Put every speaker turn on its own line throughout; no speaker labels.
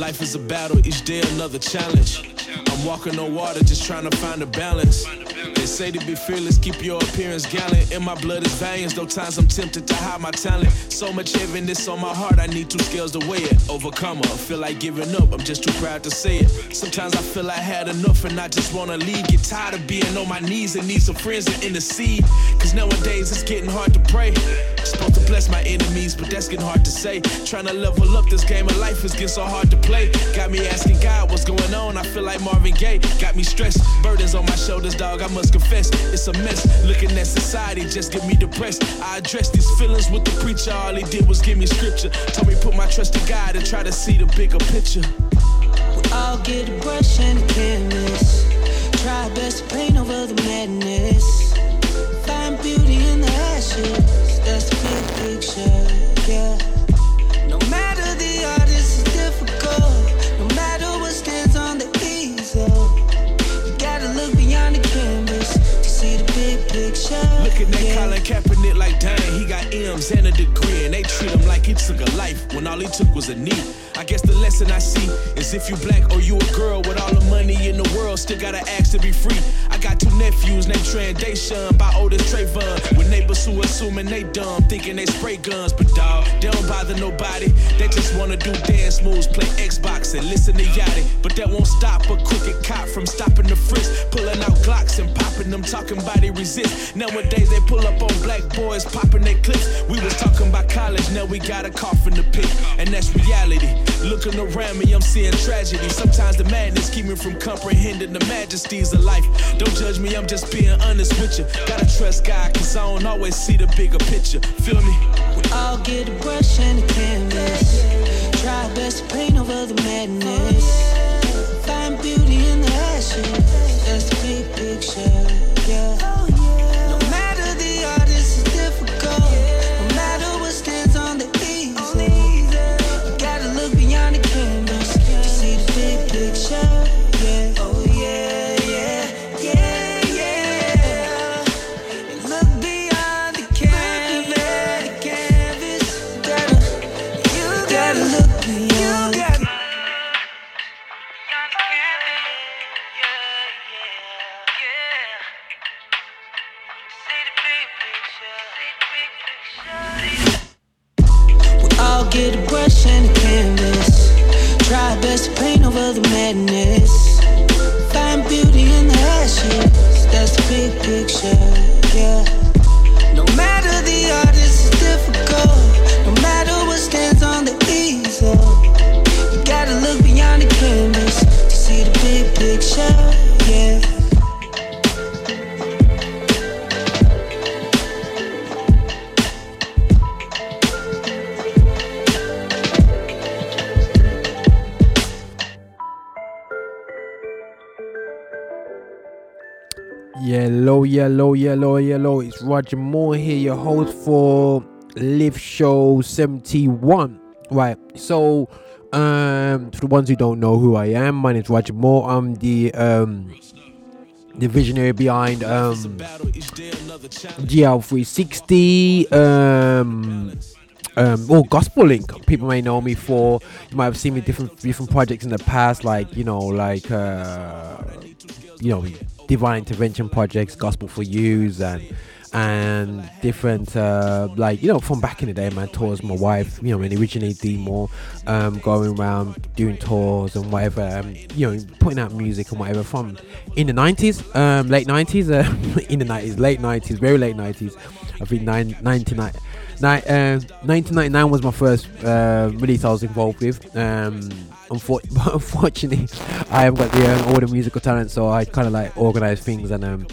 Life is a battle, each day another challenge. I'm walking on water, just trying to find a balance. They say to be fearless, keep your appearance gallant. In my blood is valiance, though times I'm tempted to hide my talent. So much heaviness on my heart, I need two scales to weigh it. Overcomer, feel like giving up, I'm just too proud to say it. Sometimes I feel I had enough and I just wanna leave. Get tired of being on my knees and need some friends to intercede. Cause nowadays it's getting hard to pray. Supposed to bless my enemies, but that's getting hard to say. Trying to level up this game of life is getting so hard to play. Got me asking God what's going on, I feel like Marvin Gaye. Got me stressed, burdens on my shoulders, dog. I must confess, it's a mess. Looking at society just get me depressed. I addressed these feelings with the preacher, all he did was give me scripture. Told me put my trust in God and try to see the bigger picture.
We all get a brush and a canvas. Try best to paint over the madness. Find beauty in the ashes. That's the big picture, yeah.
Looking at. Colin Kaepernick like, dang, M's and a degree, and they treat him like he took a life when all he took was a knee. I guess the lesson I see is if you black or you a girl with all the money in the world, still gotta ask to be free. I got two nephews named Trey and Deshaun, by oldest Trayvon. With neighbors who assuming they dumb, thinking they spray guns, but dawg, they don't bother nobody. They just wanna do dance moves, play Xbox and listen to Yachty. But that won't stop a crooked cop from stopping the frisk, pulling out Glocks and popping them, talking they resist. Nowadays they pull up on black boys, popping their clips. We was talking about college, now we got a cough in the pit, and that's reality. Looking around me, I'm seeing tragedy. Sometimes the madness keep me from comprehending the majesties of life. Don't judge me, I'm just being honest with you. Gotta trust God, cause I don't always see the bigger picture. Feel me?
We all get a brush and a canvas. Try best to paint over the madness. Find beauty in the ashes. That's the big picture, yeah. No matter the artist is difficult. No matter what stands on the easel. You gotta look beyond the canvas to see the big picture,
Yellow, yellow, yellow, yellow. It's Roger Moore here, your host for Lift Show 71. Right, so um for the ones who don't know who I am, my name is Roger Moore. I'm the um the visionary behind um GL360 um um well gospel link people may know me for you might have seen me different different projects in the past like you know like uh you know divine intervention projects gospel for yous and and different uh like you know from back in the day man tours my wife you know when originally demo um going around doing tours and whatever um, you know putting out music and whatever from in the 90s um late 90s uh, in the 90s late 90s very late 90s i think nine, 99 Ni- uh, 1999 was my first uh, release I was involved with. Um, unfor- unfortunately, I haven't got the um, all the musical talent, so I kind of like organize things and um,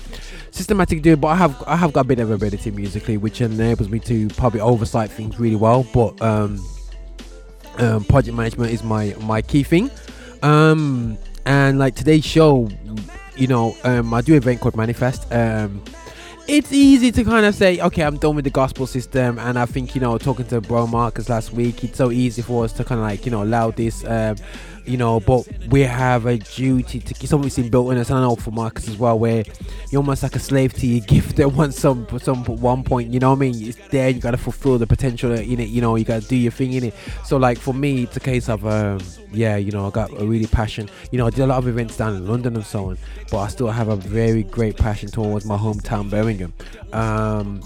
systematic do. But I have I have got a bit of ability musically, which enables me to probably oversight things really well. But um, um, project management is my my key thing. Um, and like today's show, you know, um, I do an event called Manifest. Um, it's easy to kind of say, okay, I'm done with the gospel system, and I think you know, talking to Bro Marcus last week, it's so easy for us to kind of like you know allow this. Um, you know, but we have a duty to something's been built in us. And I know for Marcus as well, where you're almost like a slave to your gift at one some some one point. You know what I mean? It's there. You gotta fulfill the potential in it. You know, you gotta do your thing in it. So like for me, it's a case of um, yeah, you know, I got a really passion. You know, I did a lot of events down in London and so on, but I still have a very great passion towards my hometown, Birmingham. Um,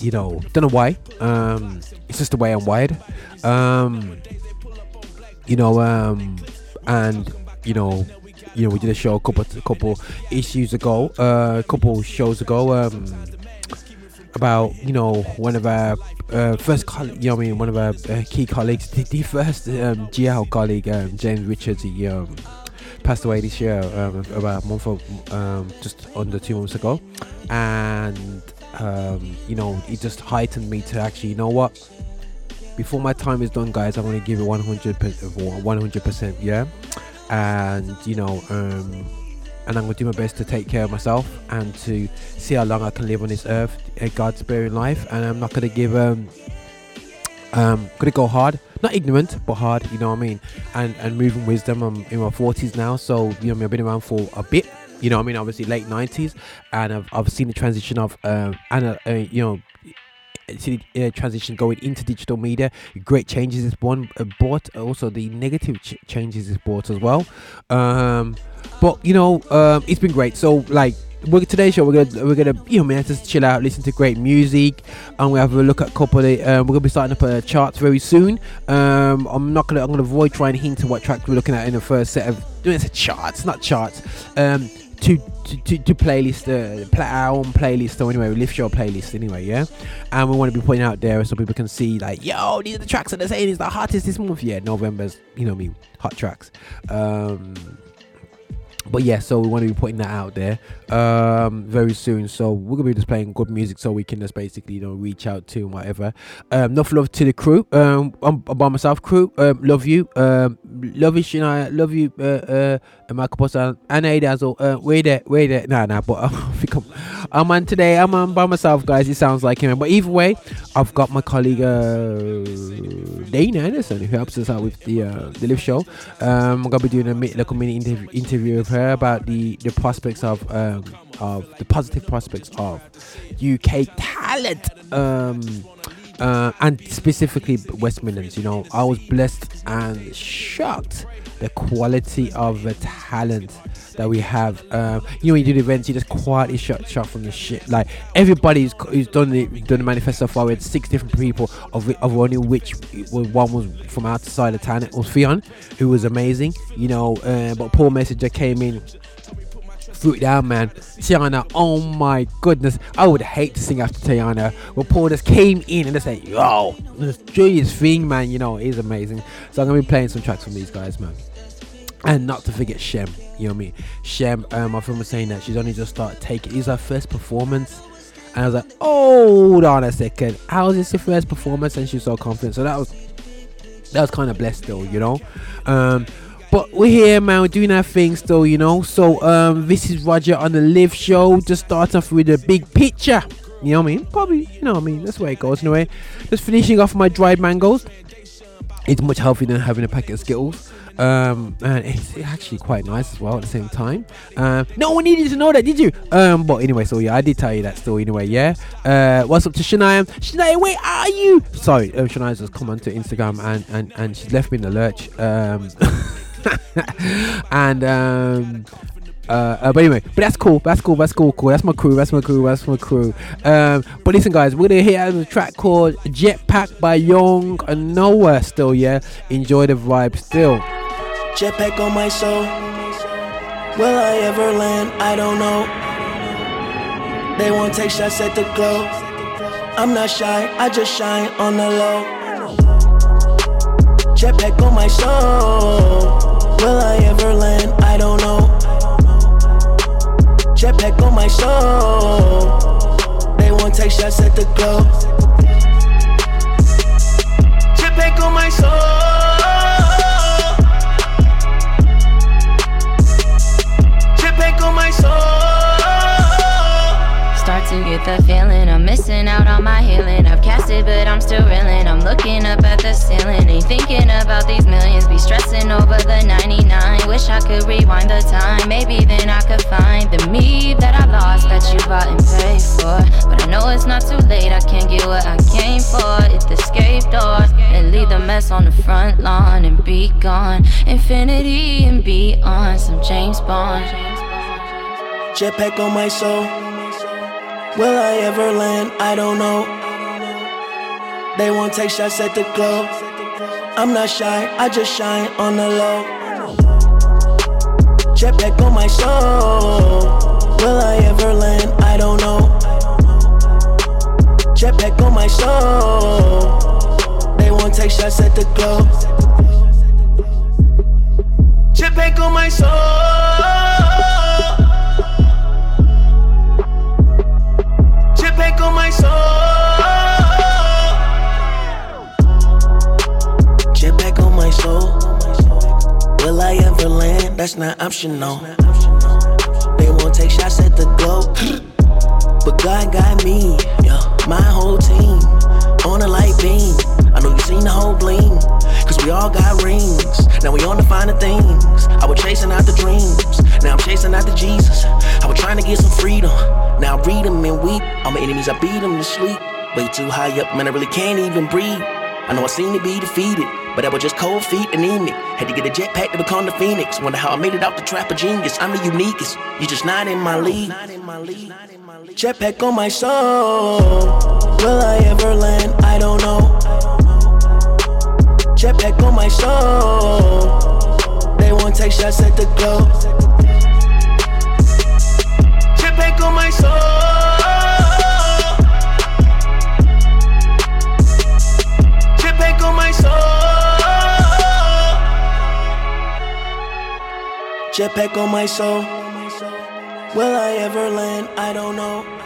you know, don't know why. Um, it's just the way I'm wired. Um, you know, um, and you know, you know, we did a show a couple a couple issues ago, uh, a couple shows ago, um, about you know one of our uh, first colleague, you know, I mean, one of our uh, key colleagues, the, the first um, GL colleague, um, James Richards, he um, passed away this year, um, about a month, or, um, just under two months ago, and um, you know, it just heightened me to actually, you know what before my time is done, guys, I'm gonna give it 100 100%, yeah. And you know, um, and I'm gonna do my best to take care of myself and to see how long I can live on this earth, a God sparing life. And I'm not gonna give um, um, gonna go hard, not ignorant, but hard. You know what I mean? And and moving wisdom. I'm in my 40s now, so you know, I've been around for a bit. You know, I mean, obviously late 90s, and I've, I've seen the transition of um, and uh, uh, you know uh, transition going into digital media. Great changes is one uh. Also, the negative ch- changes is brought as well. Um, but you know, um, it's been great. So like. We're, today's show we're gonna we're gonna you know man just chill out listen to great music and we have a look at a couple of the, um, we're gonna be starting up a charts very soon um, I'm not gonna I'm gonna avoid trying to hint to what tracks we're looking at in the first set of doing it's a charts not charts um, to to, to, to playlist uh, play our own playlist or anyway lift your playlist anyway yeah and we want to be putting out there so people can see like yo these are the tracks that they're saying is the hottest this month yeah November's you know I me mean, hot tracks um but yeah, so we want to be putting that out there um, very soon. So we're gonna be just playing good music, so we can just basically you know reach out to and whatever. Um, enough love to the crew. Um, I'm, by myself, crew. Um, love you. Um, love you, I Love you, uh, uh, Michael Poster and Dazzle. Uh, wait there, wait there. Nah, nah. But I think I'm, on today. I'm on by myself, guys. It sounds like him. But either way, I've got my colleague uh, Dana Anderson who helps us out with the uh, the live show. Um, I'm gonna be doing a little mini interview, interview with her about the the prospects of um, of the positive prospects of UK talent. Um, uh, and specifically West Midlands. You know, I was blessed and shocked the quality of the talent that we have. Um, you know, you do events, you just quietly shut shot from the shit. Like everybody's who's done the done the manifesto far. We had six different people, of of only which one was from outside the town. It was Fion, who was amazing. You know, uh, but Paul Messenger came in threw it down, man. Tianna, oh my goodness. I would hate to sing after Tianna. Just came in and just said, yo, this Julius thing, man. You know, he's amazing. So I'm going to be playing some tracks from these guys, man. And not to forget Shem, you know what I mean? Shem, um, my friend was saying that she's only just started taking, it's her first performance. And I was like, oh, hold on a second. How is this your first performance? And she's so confident. So that was, that was kind of blessed though, you know? Um, but we're here, man. We're doing our thing still, you know. So um, this is Roger on the Lift Show. Just start off with a big picture. You know what I mean? Probably, you know what I mean. That's where it goes anyway. Just finishing off my dried mangoes. It's much healthier than having a packet of Skittles. Um, and it's actually quite nice as well at the same time. Um, no one needed to know that, did you? Um, but anyway, so yeah, I did tell you that story anyway. Yeah. Uh, what's up to Shania? Shania, where are you? Sorry, um, Shania's just come onto Instagram and and and she's left me in the lurch. Um. and um, uh, uh, but anyway, but that's cool. That's cool. That's cool. Cool. That's my crew. That's my crew. That's my crew. Um, but listen, guys, we're gonna hear a track called Jetpack by Young Noah. Still, yeah. Enjoy the vibe. Still.
Jetpack on my soul. Will I ever land? I don't know. They won't take shots at the glow. I'm not shy. I just shine on the low. Jetpack on my soul. Will I ever land? I don't know. Jetpack on my soul. They won't take shots at the glow. Jetpack on my soul. Jetpack on my soul.
Start to get the feeling. Missing out on my healing. I've cast it, but I'm still reeling. I'm looking up at the ceiling. Ain't thinking about these millions. Be stressing over the 99. Wish I could rewind the time. Maybe then I could find the me that I lost that you bought and paid for. But I know it's not too late. I can't get what I came for. Hit the escape door and leave the mess on the front lawn and be gone. Infinity and beyond. Some James Bond.
Jetpack on my soul. Will I ever land? I don't know. They won't take shots at the globe. I'm not shy, I just shine on the low. Jetpack on my soul. Will I ever land? I don't know. Jetpack on my soul. They won't take shots at the globe. Jetpack on my soul. My soul. Jetpack on my soul. Will I ever land? That's not optional. They won't take shots at the globe. But God got me, yeah, my whole team on a light beam. We all got rings. Now we on the finer things. I was chasing out the dreams, now I'm chasing out the Jesus. I was trying to get some freedom, now I read them and weep. All my enemies, I beat them to sleep. Way too high up, man, I really can't even breathe. I know I seem to be defeated, but I was just cold feet anemic. Had to get a jetpack to become the phoenix. Wonder how I made it out the trap of genius. I'm the uniquest. You're just not in my league. Jetpack on my soul. Will I ever land? I don't know. Jetpack on my soul. They won't take shots at the globe. Jetpack on. Jetpack on my soul. Jetpack on my soul. Will I ever land? I don't know.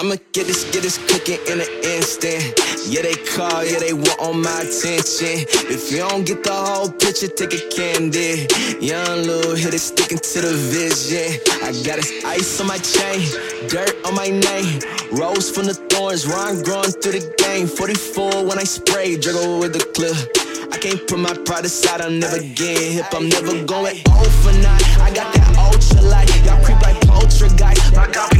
I'ma get this, get this cooking in an instant. Yeah, they call, yeah, they want on my attention. If you don't get the whole picture, take a candy. Young little hitter sticking to the vision. I got this ice on my chain, dirt on my name. Rose from the thorns, I'm growing through the game. 44 when I spray, juggle with the clip. I can't put my pride aside, I'm never getting hip, I'm never going old for night. I got that ultra light, y'all creep like poltergeist. My God,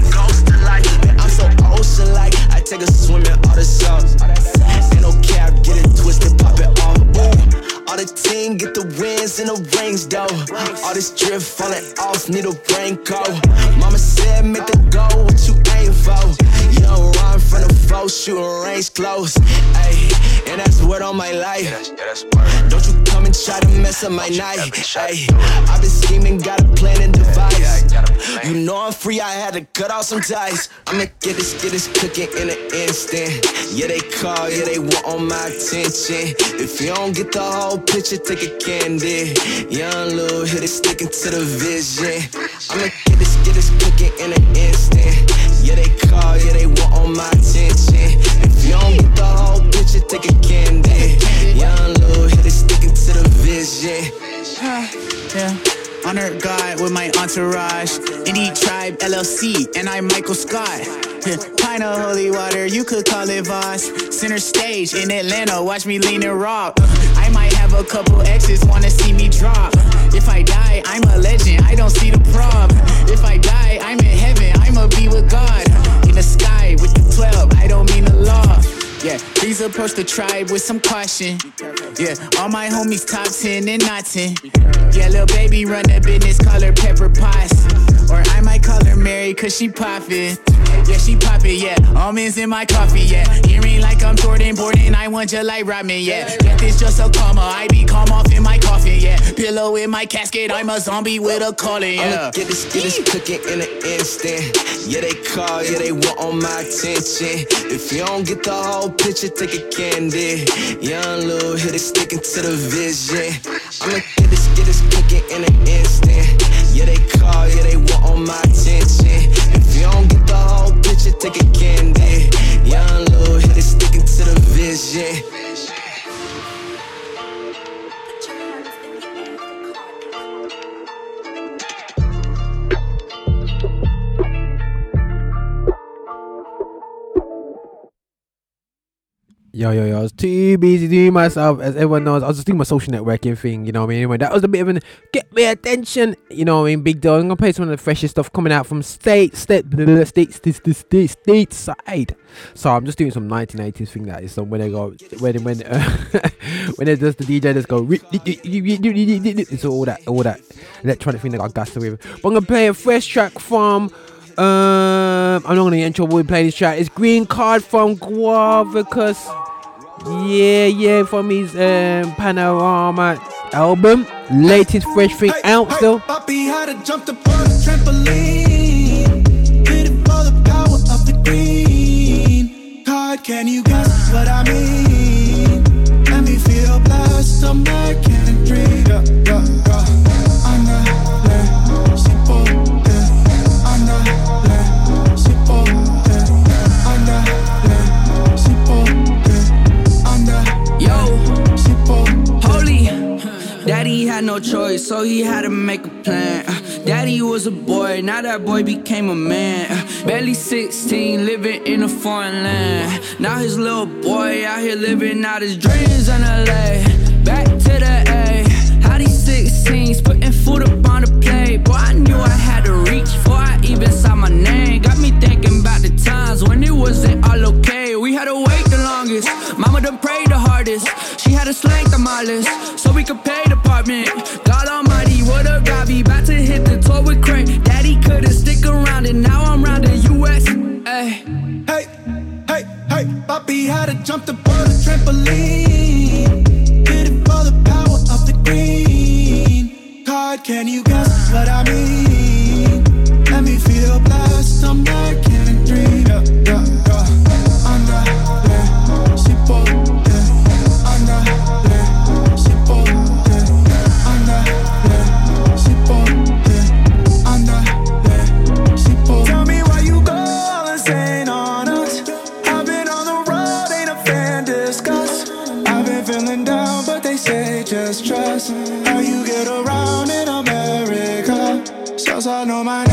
ocean like, I take a swim in all the salt. Ain't no cap, get it twisted, pop it off. All the team get the wins and the rings though. All this drip falling off, need a raincoat. Mama said, make the goal, what you for? You don't run from the foe, shooting range close. Ayy, and that's word on my life. Don't you come and try to mess up my night. Ayy, I've been scheming, got a plan and device. You know I'm free, I had to cut off some ties. I'ma get this, get this cooking in an instant. Yeah, they call, yeah, they want on my attention. If you don't get the whole picture, take a candy. Young little hitter sticking to the vision. I'ma get this, get this cooking in an instant. Yeah, they call, yeah, they want on my attention. If you don't get the whole picture, take a candy. Young little hitter sticking to the vision.
Yeah. Honor God with my entourage. Indie Tribe LLC, and I'm Michael Scott. Pint of holy water, you could call it Voss. Center stage in Atlanta, watch me lean and rock. I might have a couple exes wanna see me drop. If I die, I'm a legend, I don't see the problem. If I die, I'm in heaven, I'ma be with God. In the sky with the 12, I don't mean the law. Yeah, please approach the tribe with some caution. Yeah, all my homies top 10 and not 10. Yeah, little baby run the business, call her Pepper Potts. Or I might call her Mary, cause she poppin'. Yeah, she poppin', yeah. Almonds in my coffee, yeah. Hearing like I'm Jordan Borden, I want you like Rodman, yeah. Death is just a comma, I be calm off in my coffin, yeah. Pillow in my casket, I'm a zombie with a calling, yeah.
I'ma get this, get this cooking in an instant. Yeah, they call, yeah, they want on my attention. If you don't get the whole picture, take a candy. Young little hitter sticking to the vision. I'ma get this, get this cooking in an instant. Yeah, they call, yeah, they want on my
Yo, yo, yo, I was too busy doing myself, as everyone knows. I was just doing my social networking thing, you know what I mean? Anyway, that was a bit of an get me attention, you know what I mean? Big deal. I'm gonna play some of the freshest stuff coming out from state, state, state, state, state, state, state side. So I'm just doing some 1980s thing that is. So when they go, when when uh, when it does the DJ just go, it's all that, all that electronic thing that got gassed with. But I'm gonna play a fresh track from. Um, I'm not gonna get in trouble with playing this track. It's Green Card from GAWVI. Yeah, yeah, from his um, Panorama album. Latest fresh thing
Hey,
out
hey,
still.
Papi had to jump the trampoline. Did it for the power of the green card. Can you guess what I mean? Let me feel blessed. I'm back in dream. Yeah, yeah, yeah.
Had no choice, so he had to make a plan. Daddy was a boy, now that boy became a man. Barely 16, living in a foreign land. Now his little boy out here living out his dreams in LA. Back to the A. How these 16s putting food up on the plate. Boy, I knew I had to reach before I even saw my name. Got me thinking about the times when it wasn't all okay. We had to wait the longest. Mama done prayed the hardest. She had to slank the list so we could pay the apartment. God Almighty have got me back to hit the tour with Craig. Daddy couldn't stick around, and now I'm round the US. Ay.
Hey, hey, hey, Papi had to jump the board, trampoline. Did it for the card. Can you guess what I mean? Let me feel blessed. I'm back in a dream. Yeah, yeah, yeah. My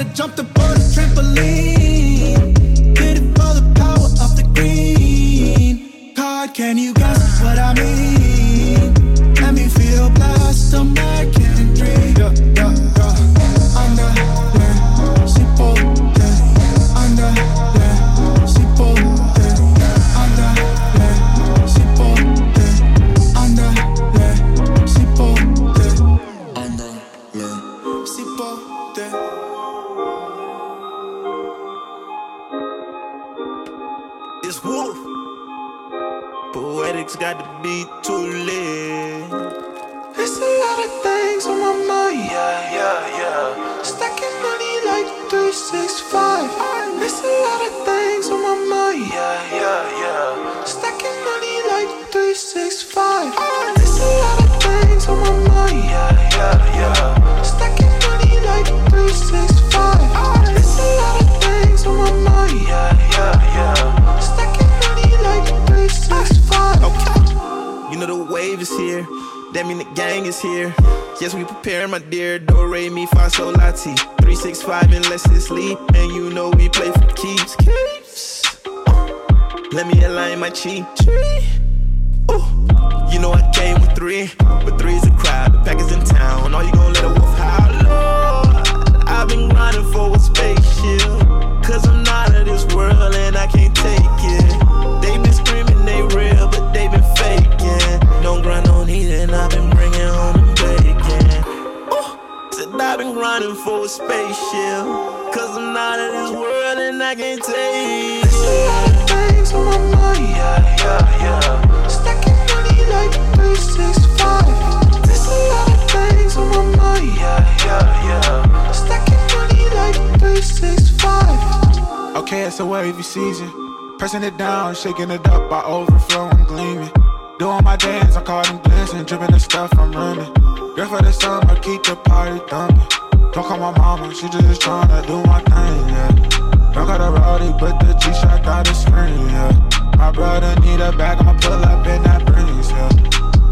To jump the board, trampoline. Did it for the power of the green card. Can you
Poetics got to be too lit. Is here. That mean the gang is here. Yes, we preparing, my dear. Do re fa sol la. Three six five and let's sleep. And you know we play for keeps. Keeps. Uh, let me align my chi. Ooh. You know I came with three, but three's a crowd. The pack is in town. All you gon' let a wolf howl. Lord, I've been grinding for a spaceship. Cause I'm not of this world and I can't said I've been for a spaceship. Cause I'm out of this world and I can't take
There's a lot
it.
of things on my mind. Yeah, yeah, yeah. Stacking money like 365. There's a lot of things on my mind. Yeah, yeah, yeah. Stacking money like 365.
Okay, it's a wavy season. Pressing it down, shaking it up, I overflow, I'm gleaming. Doing my dance, I call them glisten, dripping the stuff I'm running. Girl for the summer, keep the party thumping. Don't call my mama, she just tryna do my thing, yeah. Don't got a rowdy, but the G shot got a screen, yeah. My brother need a bag, I'ma pull up in that breeze, yeah.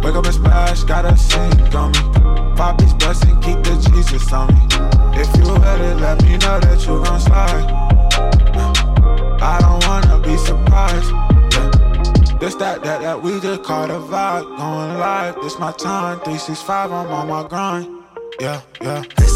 Wake up and splash, got a sink on me. Poppy's bustin', keep the Jesus on me. If you ready, let it, let me know that you gon' slide. I don't wanna be surprised. This that that that we just caught a vibe, going live. This my time, 365, I'm on my grind. Yeah, yeah.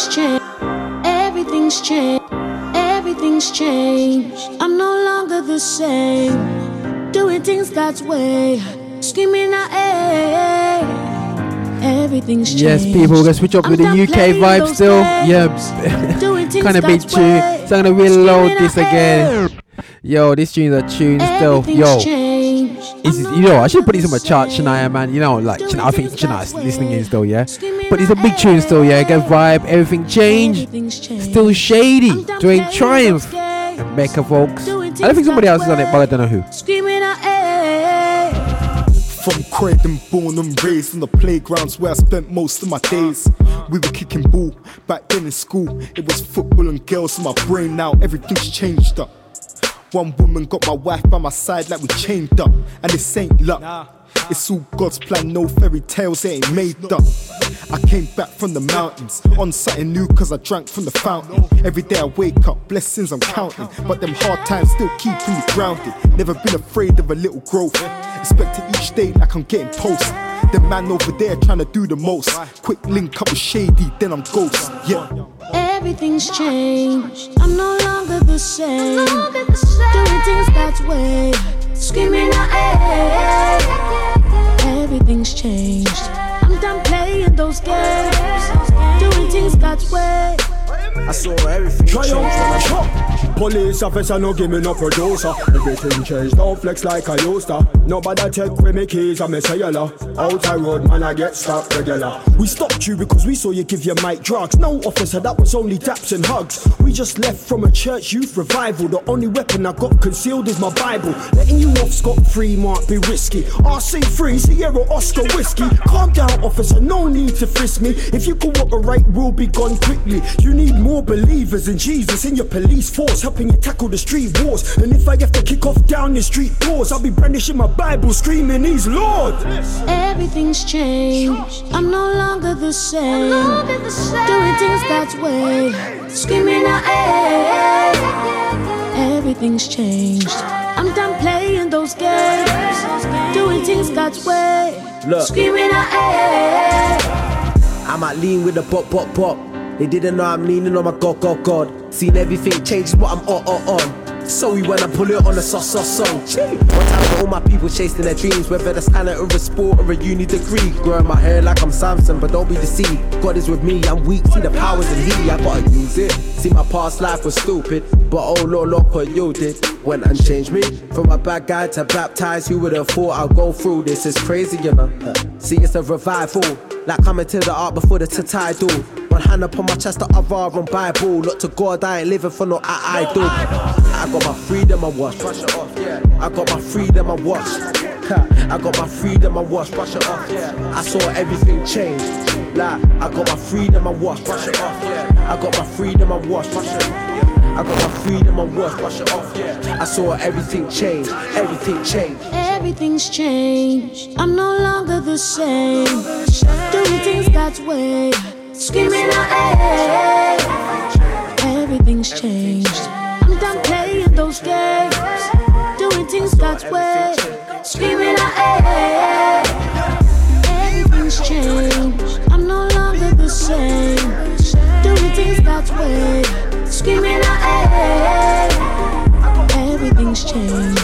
Everything's changed. Everything's changed. Everything's changed. I'm no longer the same. Doing things God's way. Screaming out, hey. Everything's changed.
Yes, people, we're gonna switch up
I'm
with the UK vibe still.
games.
Yeah,
things
kind of big tune. So I'm gonna reload this again. Yo, this tune's a tune still. Yo. It's, you know, I should put this on my chart, Shania, man. You know, like, Shania, I think Shania's listening in still, yeah? But it's a big tune still, yeah? Good vibe, everything changed.
Changed.
Still
Shadey.
Doing
playing
Triumph.
those games.
And Becca Folks.
Doing
I don't think somebody else
God's
is on it, but I don't know who.
Screaming out, hey.
From Croydon, born and raised on the playgrounds where I spent most of my days. We were kicking ball back then in school. It was football and girls in my brain. Now everything's changed up. One woman got my wife by my side like we chained up, and this ain't luck. It's all God's plan, no fairy tales, it ain't made up. I came back from the mountains on something new cause I drank from the fountain. Every day I wake up, blessings I'm counting. But them hard times still keeping me grounded. Never been afraid of a little growth. Expecting each day like I'm getting posted. The man over there trying to do the most. Quick link up with Shadey, then I'm ghost. Yeah.
Everything's changed. I'm no longer the same. Doing things God's way. Screaming out, hey. Everything's changed. I'm done playing those games. Doing things God's way.
I saw everything
Try
change
out. Police officer no give me no producer. Everything changed, don't flex like I used to. Nobody take with me keys, I'm a sailor. Outside road, man, I get stopped regular. We stopped you because we saw you give your mate drugs. No officer, that was only daps and hugs. We just left from a church youth revival. The only weapon I got concealed is my Bible. Letting you off scot free might be risky. RC free, Sierra Oscar whiskey. Calm down, officer, no need to frisk me. If you cooperate, we'll be gone quickly. You need more believers in Jesus in your police force, helping you tackle the street wars. And if I have to kick off down the street doors, I'll be brandishing my Bible, screaming, He's Lord.
Everything's changed. I'm no longer the same. Doing things God's way. Screaming out, hey. Everything's changed. I'm done playing those games. Doing things God's way.
Look.
Screaming out, hey.
I might lean with a bop, bop, bop. They didn't know I'm leaning on my God, God, God. Seen everything change, but I'm on, on, on. So when I pull it on sauce, sauce song. Chill. One time for all my people chasing their dreams, whether that's talent or a sport or a uni degree. Growing my hair like I'm Samson, but don't be deceived. God is with me, I'm weak, see the powers in He, I gotta use it. See my past life was stupid, but oh Lord, look what you did. Went and changed me from a bad guy to baptized. Who would have thought I'd go through this? It's crazy, you know. See, it's a revival, like coming to the art before the tidal. One hand upon my chest, the other on Bible. Look to God, I ain't living for no I, I do. I my freedom, I wash. Brush it off, yeah. I got my freedom, I wash. Ha, I got my freedom, I wash. Brush it off, yeah. I saw everything change. Like, I got my freedom, I wash. Brush it off, yeah. I got my freedom, I wash. Brush it off. I I got my freedom, my worth, brush it off, yeah. I saw everything change, everything change.
Everything's changed. I'm no longer the same. Doing things God's way. Screaming out, hey. Everything's changed. Those games. Doing things God's way. Screaming out, hey. Everything's changed. I'm no longer the same. Doing things God's way. Screaming out, hey. Everything's changed.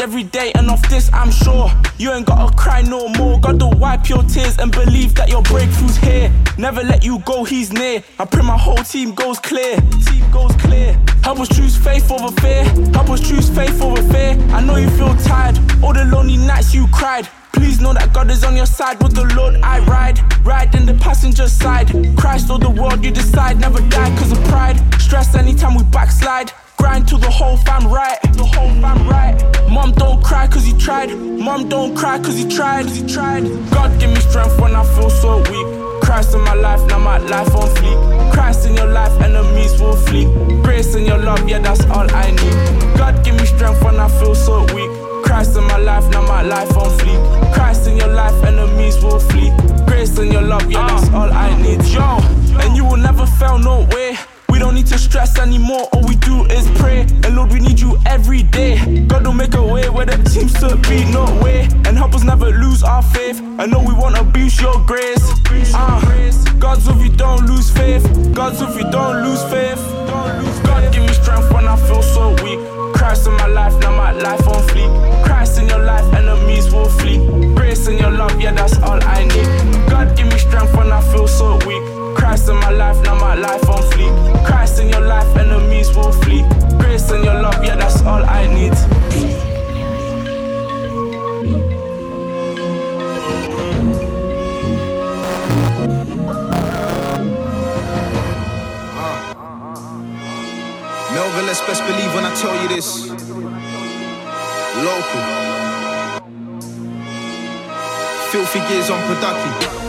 Every day, and off this I'm sure. You ain't gotta cry no more. God will wipe your tears and believe that your breakthrough's here. Never let you go, He's near. I pray my whole team goes clear. Team goes clear. Help us choose faith over fear. Help us choose faith over fear. I know you feel tired. All the lonely nights you cried. Please know that God is on your side. With the Lord I ride, ride in the passenger side. Christ or the world you decide. Never die cause of pride. Stress anytime we backslide. Grind till the whole fam right, the whole fam right. Mom don't cry cause you tried. Mom don't cry cause you tried, cause you tried. God give me strength when I feel so weak. Christ in my life, now my life on fleek. Christ in your life, enemies will flee. Grace in your love, yeah, that's all I need. God give me strength when I feel so weak. Christ in my life, now my life on fleek. Christ in your life, enemies will flee. Grace in your love, yeah, that's uh, all I need. Yo, and you will never fail, no way. We don't need to stress anymore, all we do is pray. And Lord, we need you every day. God will make a way where there seems to be no way. And help us never lose our faith. I know we wanna boost your grace. Ah, God's with you, don't lose faith. God's with you, don't lose faith. God give me strength when I feel so weak. Christ in my life, now my life on fleek. Christ in your life, enemies will flee. Grace in your love, yeah, that's all I need. God give me strength when I feel so weak. Christ in my life, now my life on fleek. Christ in your life, enemies will flee. Grace in your love, yeah, that's all I need.
Melvillous best believe when I tell you this. Local. Filthy gears on production.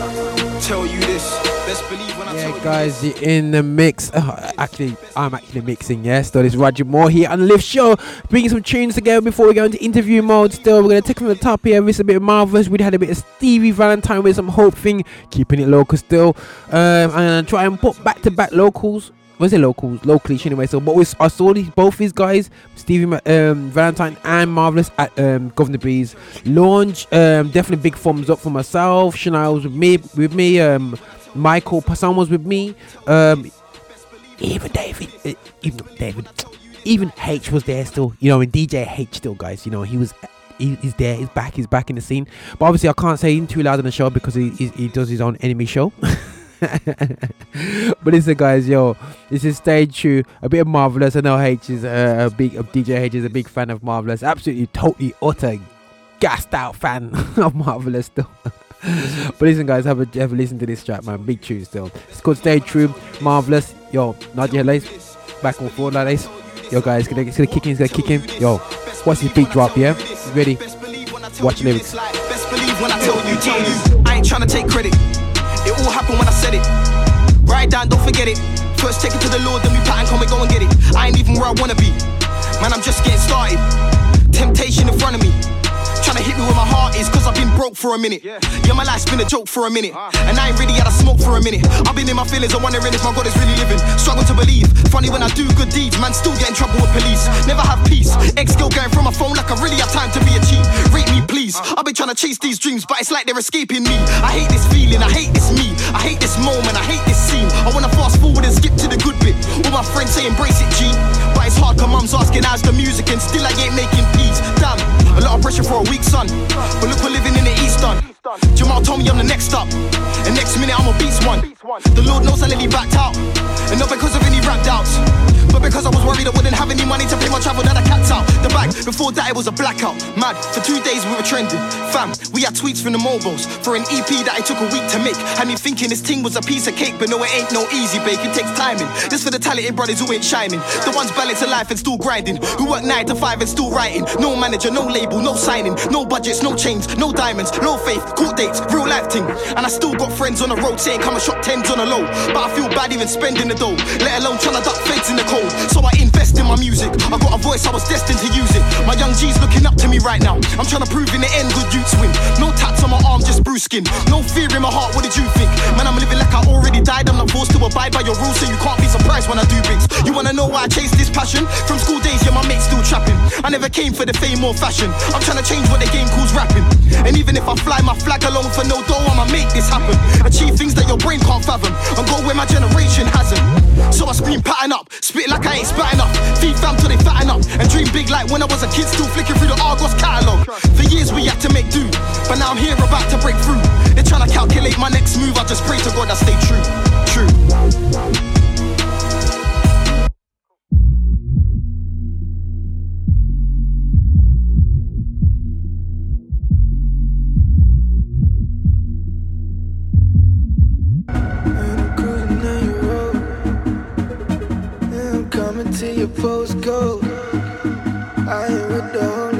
Tell you this. Best believe when I
Yeah,
you
guys, you're in the mix. Actually, I'm actually mixing. Yes, so this is Roger Moore here on the Lift Show, bringing some tunes together before we go into interview mode. Still, we're gonna take from the top here. This is a bit of Melvillous. We had a bit of Stevie Valentine with some Hope thing, keeping it local still. Um, gonna try and put back to back locals. Was it locals? Locally, anyway. So, but we, I saw these both these guys, Stevie um, Valentine and Melvillous at um, Guvna B's launch. Um, definitely big thumbs up for myself. Chanel was with me, with me. Um, Michael Passan was with me. Um, even David, uh, even David, even H was there still. You know, and DJ H still, guys. You know, he was. He's there. He's back. He's back in the scene. But obviously, I can't say him too loud on the show because he he, he does his own enemy show. but listen, guys, yo, this is stage two. A bit of Melvillous. I know H is uh, a big DJ H is a big fan of Melvillous. Absolutely, totally, utter, gassed out fan of Melvillous still. but listen, guys, have a have a listen to this track, man. Big tune still. It's called Stay True, Melvillous. Yo, Nadia Lace, back and forward like this. Yo, guys, it's gonna, it's gonna kick in. It's gonna kick. Yo, watch this beat drop, yeah? Ready? Watch lyrics.
Best believe when I tell you. I ain't tryna take credit. All happened when I said it. Write down, don't forget it. First take it to the Lord, then we pattern, come and go and get it. I ain't even where I wanna be. Man, I'm just getting started. Temptation in front of me. Tryna hit me where my heart is, cause I've been broke.
for a minute. Yeah, my life's been a joke for a minute. Uh-huh. And I ain't really had a smoke for a minute. I've been in my feelings, I'm wondering if my God is really living. Struggle to believe. Funny when I do good deeds, man, still get in trouble with police. Never have peace. Ex girl going from my phone like I really have time to be a cheat. Rate me, please. Uh-huh. I've been trying to chase these dreams, but it's like they're escaping me. I hate this feeling, I hate this me. I hate this moment, I hate this scene. I wanna fast forward and skip to the good bit. All my friends say embrace it, G. But it's hard, cause mum's asking how's the music, and still I ain't making peace. Damn, a lot of pressure for a weak son. But look, we're living in the East Done. Jamal told me I'm the next up. And next minute I'm a beast one. The Lord knows I nearly backed out. And not because of any rap doubts. But because I was worried I wouldn't have any money to pay my travel, that I capped out. The bag, before that it was a blackout. Mad, for two days we were trending. Fam, we had tweets from the mobiles for an EP that it took a week to make. Had me thinking this thing was a piece of cake, but no, it ain't no easy bake. It takes timing. This for the talented brothers who ain't shining. The ones balancing life and still grinding. Who work nine to five and still writing. No manager, no label, no signing. No budgets, no chains, no diamonds, no faith, court dates, real life thing. And I still got friends on the road saying come and shop tens on the low. But I feel bad even spending the dough, let alone trying to duck feds in the cold. So I in my music. I got a voice, I was destined to use it. My young G's looking up to me right now. I'm trying to prove in the end good youths win. No tats on my arm, just bruise skin. No fear in my heart, what did you think? Man, I'm living like I already died. I'm not forced to abide by your rules, so you can't be surprised when I do bits. You wanna know why I chase this passion? From school days, yeah, my mates still trapping. I never came for the fame or fashion. I'm trying to change what the game calls rapping. And even if I fly my flag alone for no dough, I'ma make this happen. Achieve things that your brain can't fathom. And go where my generation hasn't. So I scream pattern up, spit like I ain't spatting up. Feed fam till they fatten up. And dream big like when I was a kid, still flicking through the Argos catalogue. For years we had to make do, but now I'm here about to break through. They're trying to calculate my next move. I just pray to God I stay true. True.
To your postcode. I ain't with the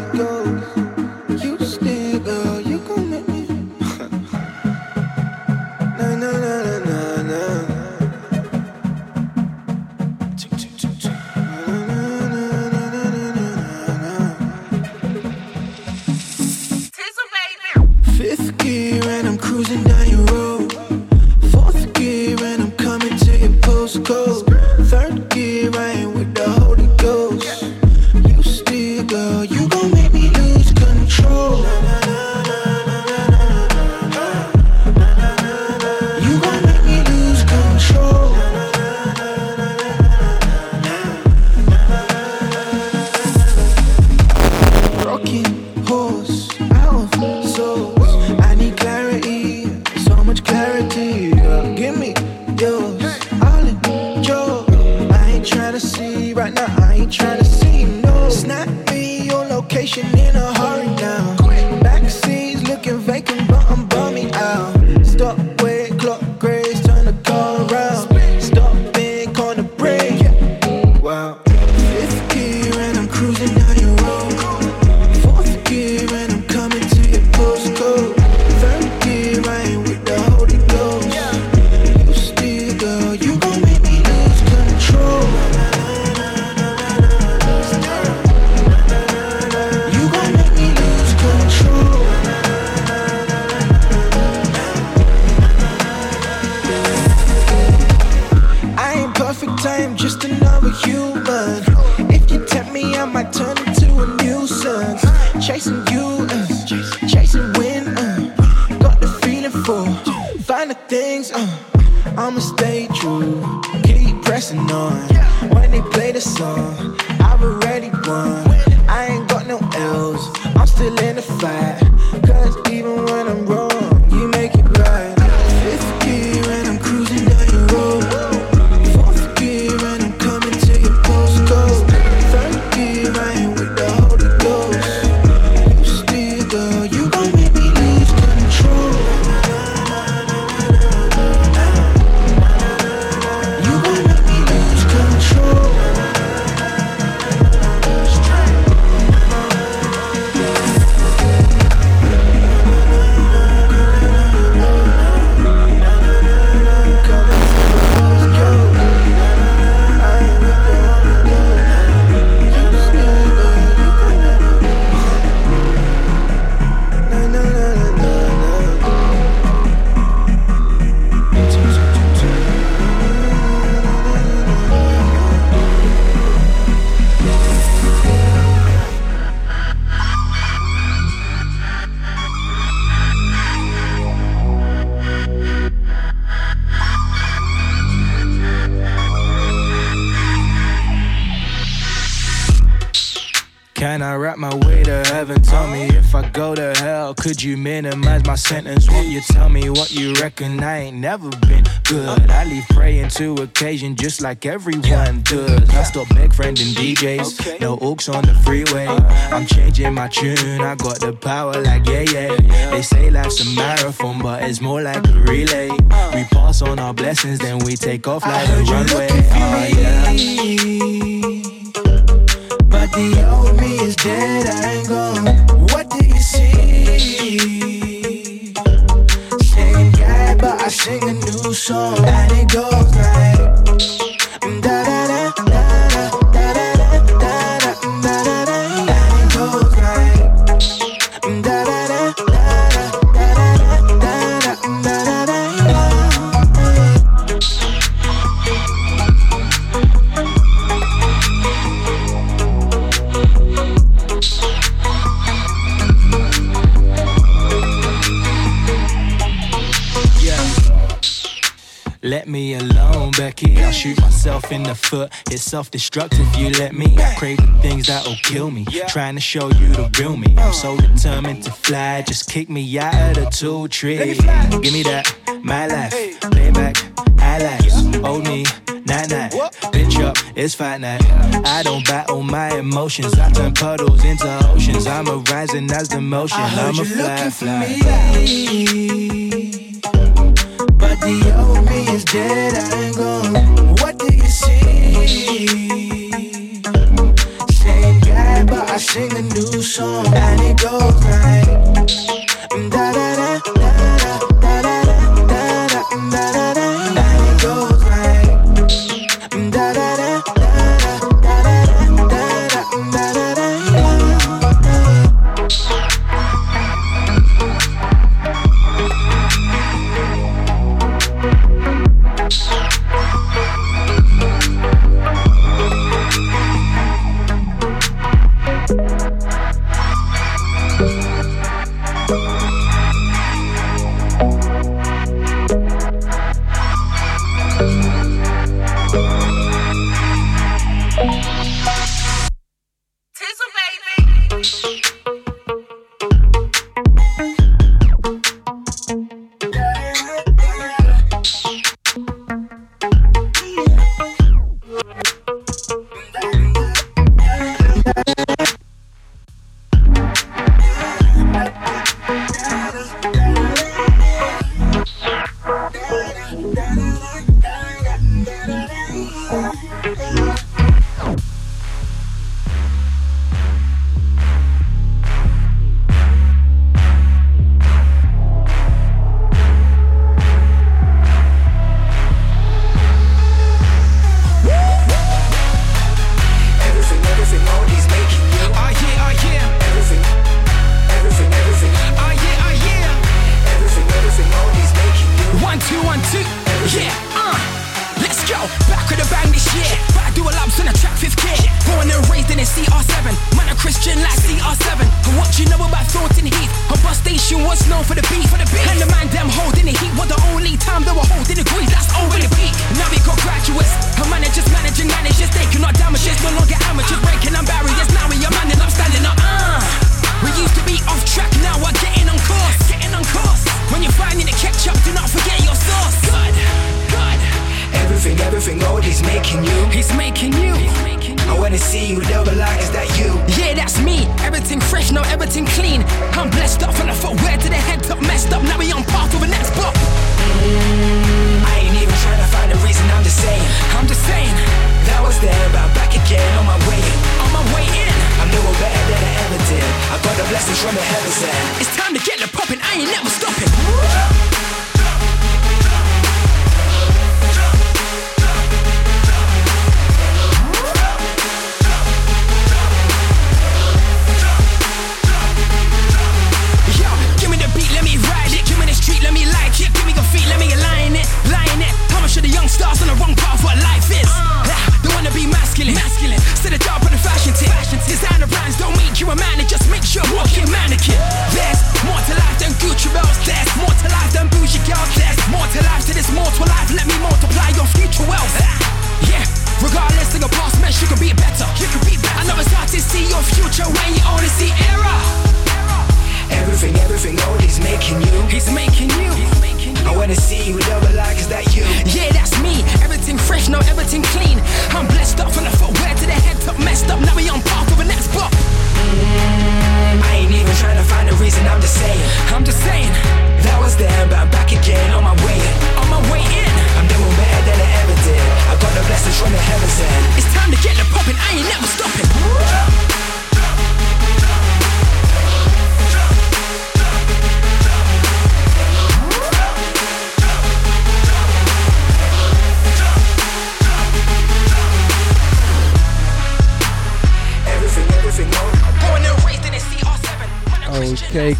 sentence. Won't you tell me what you reckon? I ain't never been good. I leave praying to occasion just like everyone does. I still beg friend and DJs. No oaks on the freeway. I'm changing my tune. I got the power like yeah, yeah. They say life's a marathon, but it's more like a relay. We pass on our blessings, then we take off like a runway. Oh, yeah.
Self-destructive, you
let me. Crazy crave things that'll kill me. Trying to show you the real me. I'm so uh. determined to fly. Just kick me out of the two tree. Give me that, my life. Playback, highlights. Old me, night night. Bitch up, it's fight night. I don't battle my emotions. I turn puddles into oceans. I'm a rising as the motion. I'm a fly, fly.
fly. But the old me is dead. song and it goes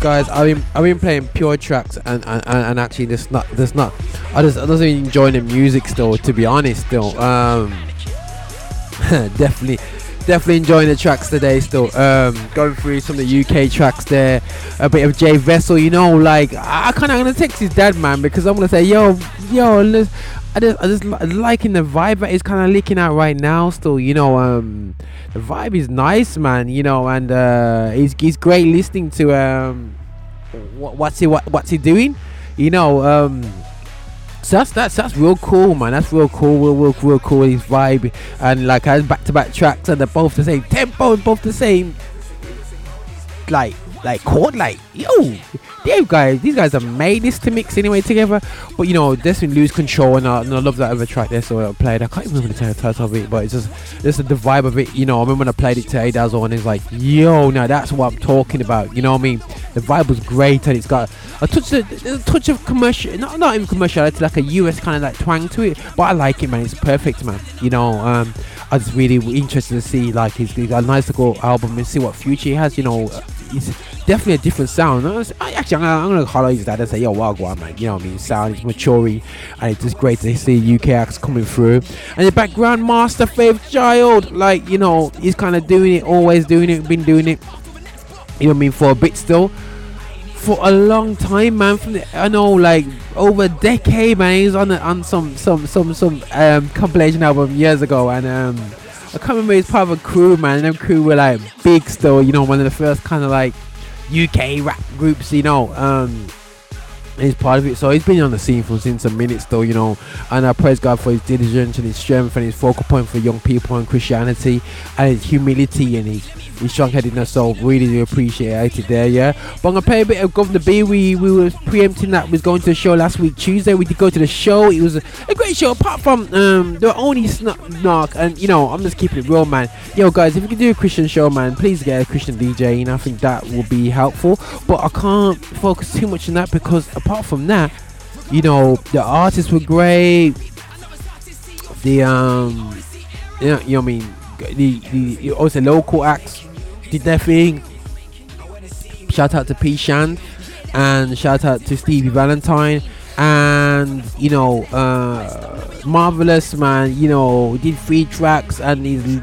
guys, I've been I've been playing pure tracks and and, and, actually this not this not I just I doesn't enjoy the music still to be honest still. Um definitely definitely enjoying the tracks today still. Um going through some of the UK tracks there. A bit of J Vessel you know like I, kind of gonna text his dad man because I'm gonna say yo yo I just I just li- liking the vibe that is kind of leaking out right now still you know um the vibe is nice man you know and uh he's, he's great listening to um what, what's he what, what's he doing you know um so that's that's that's real cool man that's real cool real real, real cool his vibe and like has back to back tracks and they're both the same tempo and both the same like like chord like yo these guys these guys have made this to mix anyway together. But you know definitely lose control and, uh, and I love that other track there so I played. I can't even remember the title of it but it's just this is the vibe of it you know. I remember when I played it to Adazzle and it's like yo now that's what I'm talking about you know what I mean? The vibe was great and it's got a touch of, a touch of commercial not, not even commerciality like a US kind of like twang to it but I like it man. It's perfect man you know. Um I was really interested to see like his, his a nice little album and see what future he has you know it's definitely a different sound. I actually, I'm gonna, his dad and say, "Yo, Wagwan, man." You know what I mean? Sound is maturing, and it's just great to see UK acts coming through. And the background master, Faith Child, like you know, he's kind of doing it, always doing it, been doing it. You know what I mean? For a bit still, for a long time, man. From the, I know, like over a decade, man. He's on on some some some some um compilation album years ago, and um. I can't remember he's part of a crew, man. And them crew were like big still, you know, one of the first kind of like UK rap groups, you know. Um, he's part of it, so he's been on the scene for since a minute still, you know. And I praise God for his diligence and his strength and his focal point for young people and Christianity and his humility and his, his strong-headedness. So really do appreciate it there, yeah. But I'm gonna play a bit of Guvna B. We we were preempting that we was going to the show last week Tuesday. We did go to the show. It was a, a great show. Apart from um the only snark knock, and you know I'm just keeping it real, man. Yo guys, if you can do a Christian show, man, please get a Christian DJ, and I think that will be helpful. But I can't focus too much on that because apart from that, you know the artists were great. The um, know, you know I mean. The the also local acts did their thing. Shout out to P Shand and shout out to Stevie Valentine and you know uh Melvillous man you know did three tracks and he's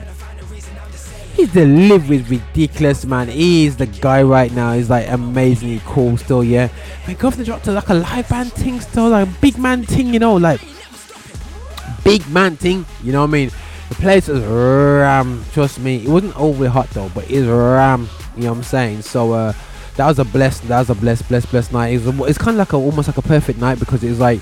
his delivery is ridiculous man. He is the guy right now. He's like amazingly cool still yeah. My Guvna dropped to like a live band thing still like big man thing you know like big man thing you know what I mean? The place is ram trust me. It wasn't overly hot though but it's ram you know what I'm saying? So uh that was a blessed that was a blessed blessed blessed night. It it's kind of like a almost like a perfect night because it was like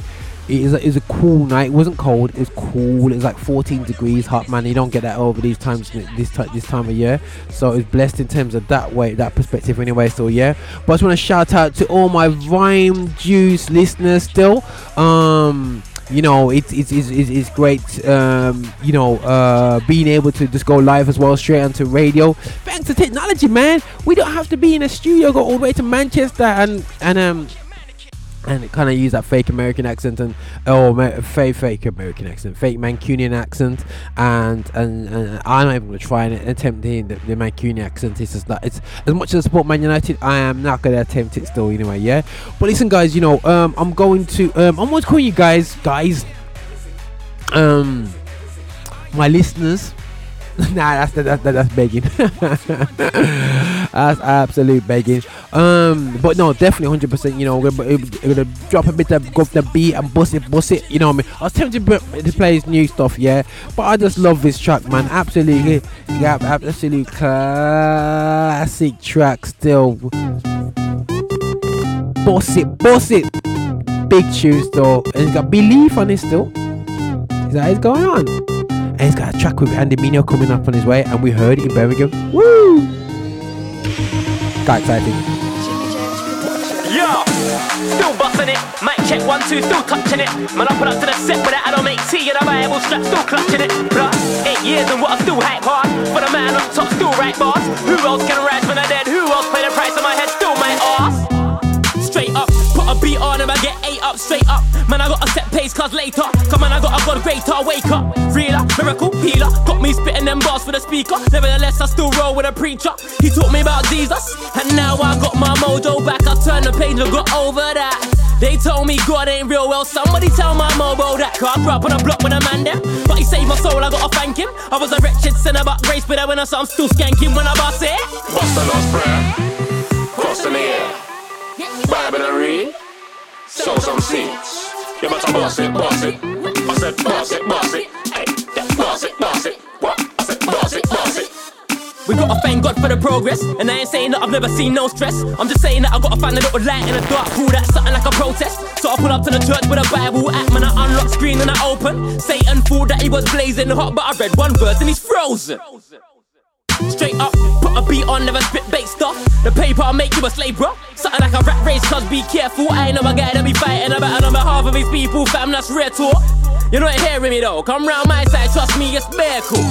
it is a, it was a cool night. It wasn't cold. It was cool. It was like 14 degrees hot man. You don't get that over these times this ti- this time of year. So it's blessed in terms of that way that perspective anyway so yeah. But I just want to shout out to all my rhyme juice listeners still. Um you know it's it's, it's, it's, it's great um you know uh being able to just go live as well straight onto radio. Thanks to technology man. We don't have to be in a studio. Go all the way to manchester and and um and kind of use that fake American accent and oh fake fake American accent, fake Mancunian accent, and and, and I'm not even gonna try and attempt the, the, Mancunian accent. It's just that it's as much as I support Man United, I am not gonna attempt it still anyway. Yeah, but listen, guys, you know, um, I'm going to um, I'm going to call you guys, guys, um, my listeners. nah, that's that, that, that's begging. That's absolute begging. Um, but no, definitely hundred percent. You know, we're, gonna- we're gonna drop a bit of go the beat and bust it, bust it. You know what I mean? I was tempted to play his new stuff, yeah, but I just love this track, man. Absolutely, yeah, absolute classic track still. Boss it, boss it. Big tunes though, and he's got belief on it still. Is that what's going on? And he's got a track with Andy Mineo coming up on his way, and we heard it in Birmingham. Woo! Got excited.
Yeah, still busting it. Mic check one, two, still touching it. Man, I put up to the set with that I don't make tea and a Bible strap, still clutching it. Eight years and what I still hype hard. For the man on top, still right bars. Who else can rise when I dead? Who else beat on and I get eight up, straight up. Man, I got a set pace cause later. Come on, I got a god greater, wake up. Realer, miracle, healer. Got me spitting them bars for the speaker. Nevertheless, I still roll with a preacher. He taught me about Jesus, and now I got my mojo back. I turned the page and got over that. They told me God ain't real, well, somebody tell my mobo that. Cause I grew up on a block with a man there. But he saved my soul, I gotta thank him. I was a wretched sinner, but grace, but I went on, so I'm still skanking when I bust it.
Bust the Lord's Prayer, cross in the air, Bible and read, sow some seeds. You better boss it, boss it. I said boss it, boss it.
We gotta thank God for the progress. And I ain't saying that I've never seen no stress. I'm just saying that I gotta find a little light in the dark pool that something like a protest. So I pull up to the church with a Bible app, man. I unlock screen and I open. Satan thought that he was blazing hot, but I read one verse and he's frozen. Straight up, put a beat on, never spit bait stuff. The paper I'll make you a slave, bro. Something like a rat race, cause be careful. I ain't no guy that be fighting about on behalf of these people, fam, that's rare talk. You're not hearing me though, come round my side, trust me, it's cool.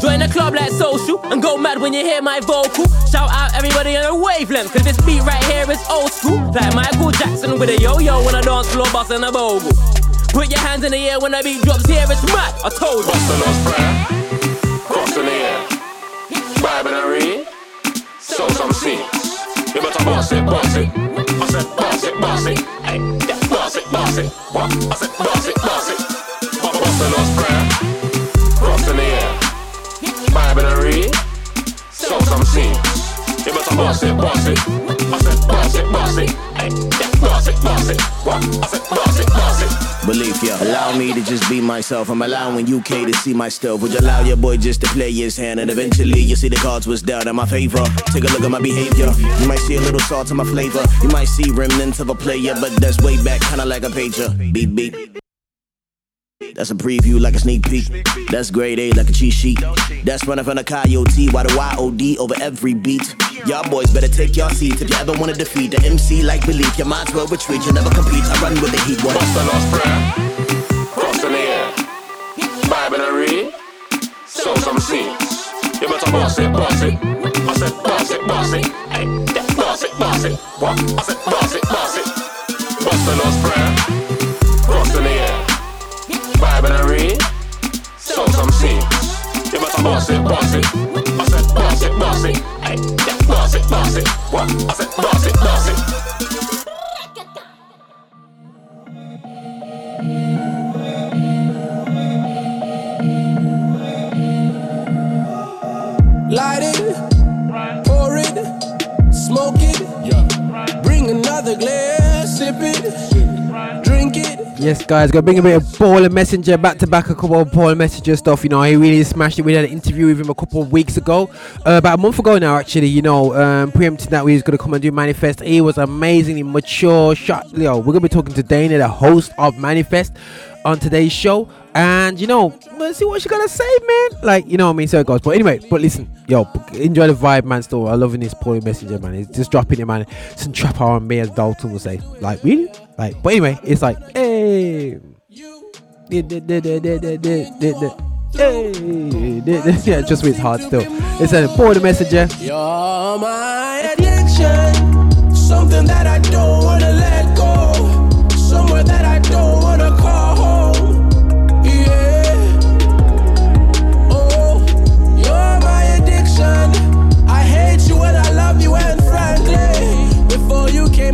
Join the club like social and go mad when you hear my vocal. Shout out everybody on a wavelength, cause this beat right here is old school. Like Michael Jackson with a yo yo when I dance floor, bustin' a bogle. Put your hands in the air when the beat drops here, it's mad, I told you.
Bust the cross the air, Bible and read, sow some seeds. You better boss it, boss it. I said boss it, boss it. Hey, yeah, boss it, boss it. What? I said boss it, boss it. Bust the Lord's Prayer, cross in the air, Bible and read, sow some seeds. You better boss it, boss it. I said boss it, boss it. Hey, yeah.
Belief, yeah. Allow me to just be myself. I'm allowing UK to see my stuff. Would you allow your boy just to play his hand? And eventually you see the cards was dealt in my favor. Take a look at my behavior. You might see a little salt in my flavor. You might see remnants of a player, but that's way back, kinda like a pager. Beep, beep. That's a preview like a sneak peek. That's grade A like a cheat sheet. That's running from the coyote. Why the YOD over every beat? Y'all boys better take your seats if you ever wanna defeat the MC like belief. You might as well retreat. You'll never compete. I run with the heat. What?
Bust the Lord's Prayer, cross the air, Bible and read, sow some seeds. You better boss it, boss it. I said boss it, boss it. Hey, boss it, boss it. What? I said boss it, boss it. Bust the Lord's Prayer, cross the air, Bible and read, sow some seeds. You better boss it, boss it. I said boss it, boss it. Hey, yeah, boss it, boss it. What? I said boss it, boss it.
Light it, pour it, smoke it. Bring another glass, sip it.
Yes, guys, gonna bring a bit of Paul and Messenger back to back. A couple of Paul and Messenger stuff. You know, he really smashed it. We had an interview with him a couple of weeks ago, uh, about a month ago now, actually. You know, um, preempting that we was gonna come and do Manifest. He was amazingly mature. Shot. You know, we're gonna be talking to Dana, the host of Manifest, on today's show. And you know, let's see what she gonna say, man. Like, you know what I mean? So it goes. But anyway, but listen, yo, enjoy the vibe, man. Still, I loving this and Messenger, man. He's just dropping it, man. Some trap R&B, as Dalton will say. Like, really? Like, but anyway, it's like, hey. Yeah, just with hard still. It's a the Messenger.
You're my addiction, something that I don't wanna let go, somewhere that I don't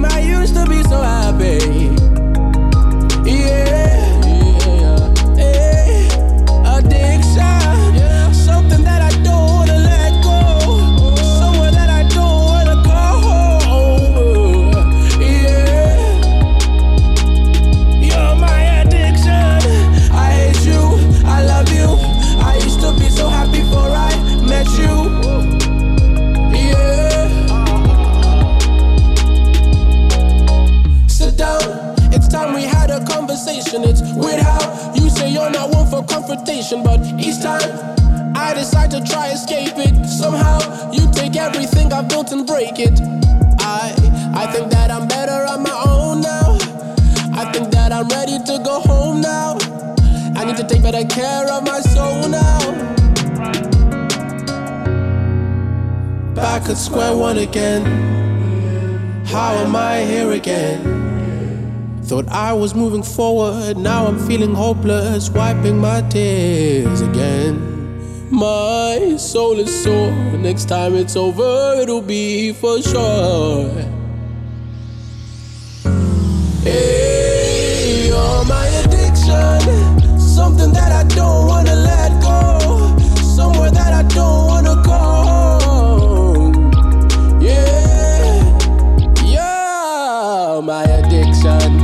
I used to be so happy. It's with how you say you're not one for confrontation, but each time I decide to try escape it, somehow you take everything I've built and break it. I I think that I'm better on my own now. I think that I'm ready to go home now. I need to take better care of my soul now. Back at square one again. How am I here again? Thought I was moving forward, now I'm feeling hopeless, wiping my tears again. My soul is sore, next time it's over, it'll be for sure. Hey, you're my addiction, something that I don't wanna let go, somewhere that I don't wanna go. Yeah, you're my addiction.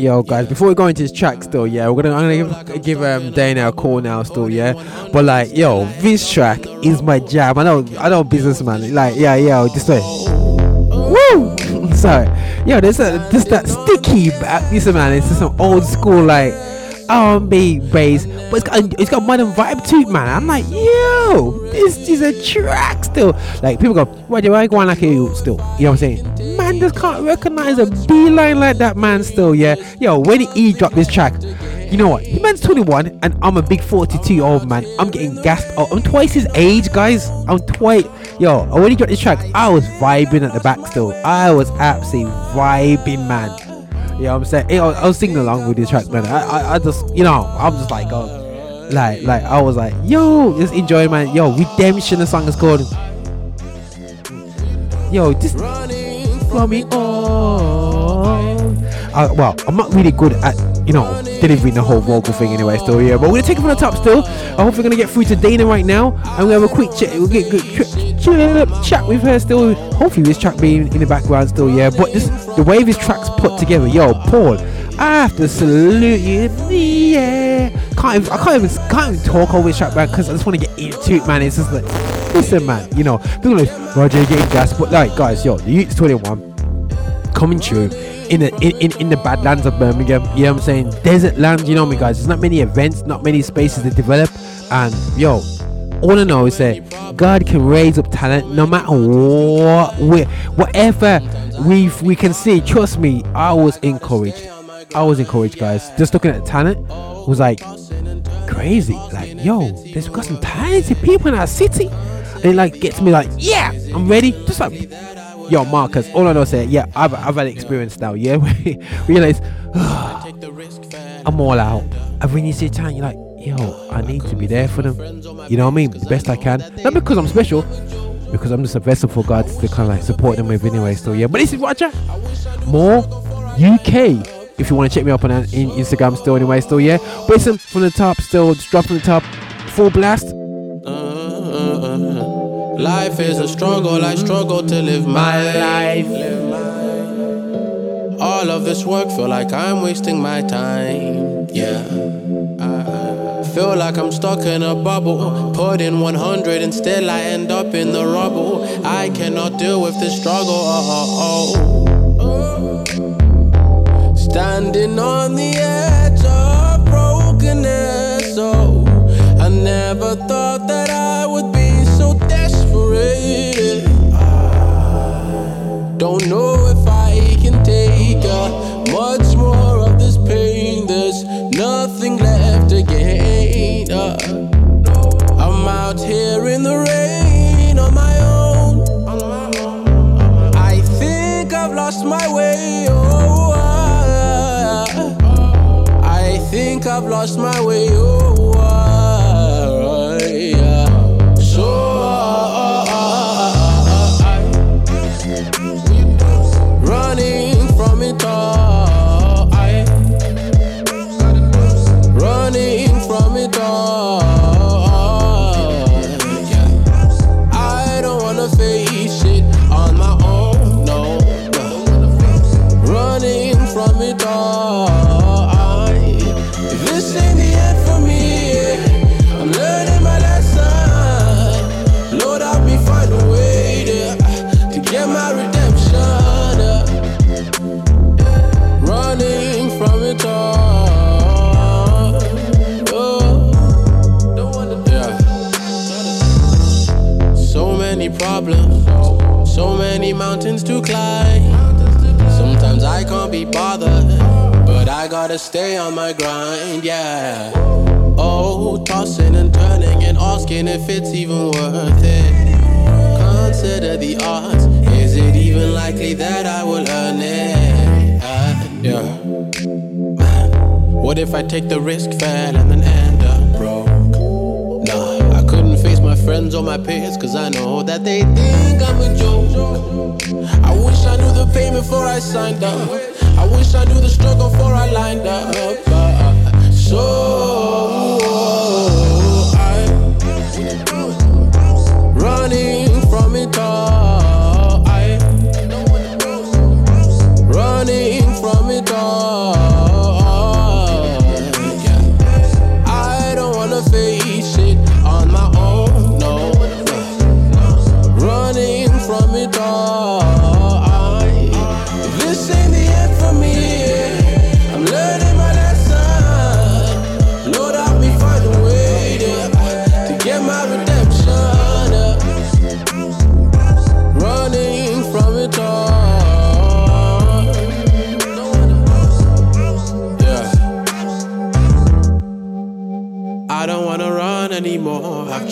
Yo, guys, before we go into this track, still, yeah, we're gonna I'm gonna give, give um Dana a call now, still, yeah. But like, yo, this track is my jam. I know, I know, businessman. Like, yeah, yeah, this way. woo. Sorry, yo, there's a just that sticky. Listen, man, it's just some old school like R&B bass, but it's got it's got modern vibe to it, man. I'm like, yo, this is a track still. Like people go, why do I go on like you still? You know what I'm saying? Man, just can't recognize a B line like that, man. Still, yeah. Yo, when he dropped this track, you know what? He man's 21, and I'm a big 42 year old man. I'm getting gassed. Oh, I'm twice his age, guys. I'm twice. Yo, when he dropped this track, I was vibing at the back still. I was absolutely vibing, man. You know what I'm saying? I, I was singing along with this track, man. I, I, I just, you know, I'm just like, oh, like, like, I was like, yo, just enjoy, man. Yo, Redemption, the song is called. Yo, just me on. Uh, well, I'm not really good at, you know, delivering the whole vocal thing anyway, still, yeah. But we're gonna take it from the top still. I hope we're gonna get through to Dana right now. And we have a quick chat. We'll get good ch- ch- chat with her still. Hopefully, this track being in the background still, yeah. But this, the way this track's put together, yo, Paul, I have to salute you, yeah. Can't even, I can't even, can't even talk over this track, man, because I just want to get into it, man. It's just like, listen, man, you know, people like, Roger getting gas, but like, guys, yo, the Youth's 21 coming true in the in, in, in the badlands of Birmingham. You know what I'm saying? Desert land, you know me guys. There's not many events, not many spaces to develop. And yo, all I know is that God can raise up talent no matter what we whatever we we can see. Trust me, I was encouraged. I was encouraged, guys. Just looking at the talent was like crazy. Like, yo, there's got some talented people in our city. And it like gets me like, yeah, I'm ready. Just like yo, Marcus, all I know is that yeah, I've I've had experience now, yeah. Realize I'm all out. And when you see time, you're like, yo, I need to be there for them. You know what I mean? Best I can. Not because I'm special, because I'm just a vessel for God to kind of like support them with anyway. So yeah, but this is Roger. More UK. If you want to check me up on uh, in Instagram still anyway, still yeah. But listen from the top, still just drop from the top. Full blast.
Life is a struggle, I struggle to live my life. All of this work feel like I'm wasting my time. Yeah. I feel like I'm stuck in a bubble. Put in 100 and still I end up in the rubble. I cannot deal with this struggle. Oh, oh, oh. Standing on the edge of brokenness. Oh, I never thought that I would be so desperate. Don't know if I can take uh, much more of this pain. There's nothing left to gain. Uh, I'm out here in the rain on my own. I think I've lost my way. I've lost my way. Oh, gotta stay on my grind, yeah. Oh, tossing and turning and asking if it's even worth it. Consider the odds, is it even likely that I will earn it? Uh, yeah. What if I take the risk, fail, and then end up broke? Nah, I couldn't face my friends or my peers, cause I know that they think I'm a joke. I wish I knew the pain before I signed up. I wish I knew the struggle before I lined up. Uh, so I running from it all. I running from it all.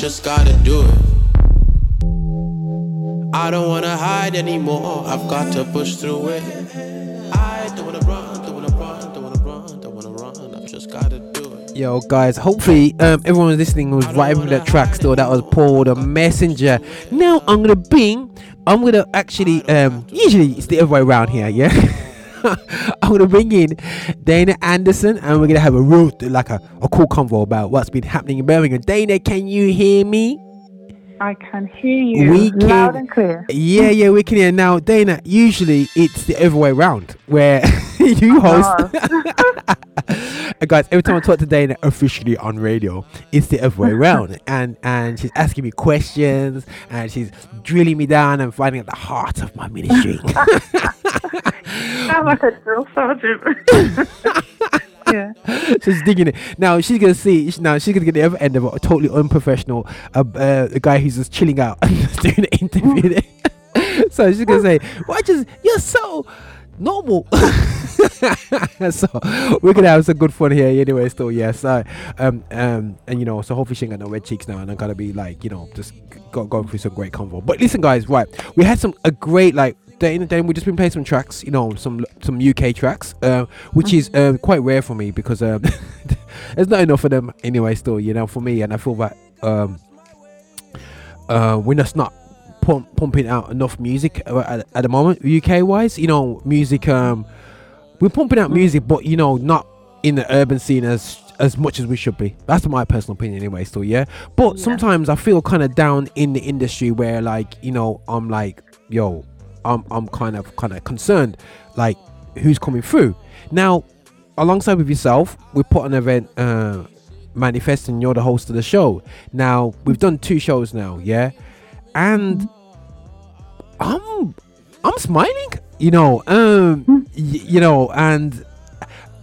Just gotta do it. I don't wanna hide anymore. I've got to push through it. I don't wanna run, don't wanna run, don't wanna run, don't wanna run. I've just gotta do it.
Yo, guys, hopefully um, everyone listening was vibing that track still. That was Paul the Messenger. Now I'm gonna bring, I'm gonna actually, um, usually it's the other way around here, yeah? I'm gonna bring in Dana Anderson and we're gonna have a real, like a, a cool convo about what's been happening in Birmingham. Dana, can you hear me?
I can hear you
We can-
loud and clear.
Yeah, yeah, we can hear now. Dana, usually it's the other way around where you host. Uh, guys, every time I talk to Dana officially on radio, it's the other way around. and and she's asking me questions and she's drilling me down and finding at the heart of my ministry.
Sound like a drill sergeant. yeah.
she's digging it. Now she's gonna see. Now she's gonna get the other end of. A totally unprofessional. Uh, uh, a guy who's just chilling out and just doing the interview. so she's gonna say, "Why just you're so normal?" so we're gonna have some good fun here anyway. Still, yeah. So um um and you know, so hopefully she ain't got no red cheeks now, and I'm gonna be like, you know, just go going through some great convo. But listen, guys, right? We had some a great like then then we just been playing some tracks, you know, some some UK tracks, uh, which is um, quite rare for me because um, there's not enough of them anyway. Still, you know, for me, and I feel that um, uh, we're just not pump, pumping out enough music at, at the moment, UK wise. You know, music. Um, we're pumping out music, but you know, not in the urban scene as as much as we should be. That's my personal opinion, anyway. Still, yeah. But sometimes I feel kind of down in the industry where, like, you know, I'm like, yo, I'm I'm kind of kind of concerned, like, who's coming through now. Alongside with yourself, we put an event. Uh, manifest and you're the host of the show now we've done two shows now yeah and i'm i'm smiling you know um y- you know and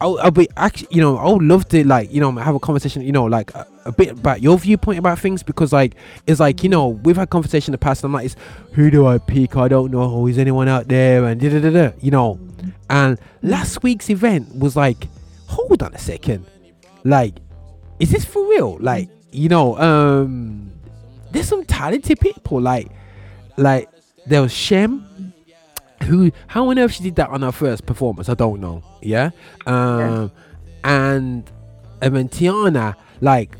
I'll, I'll be actually you know i would love to like you know have a conversation you know like a, a bit about your viewpoint about things because like it's like you know we've had conversation in the past and i'm like it's, who do i pick? I don't know. Is anyone out there? And da da da da you know. And last week's event was like hold on a second. Like is this for real? Like you know um there's some talented people like like there was Shem who how on earth she did that on her first performance, I don't know. Yeah. Um and and then Tianna, like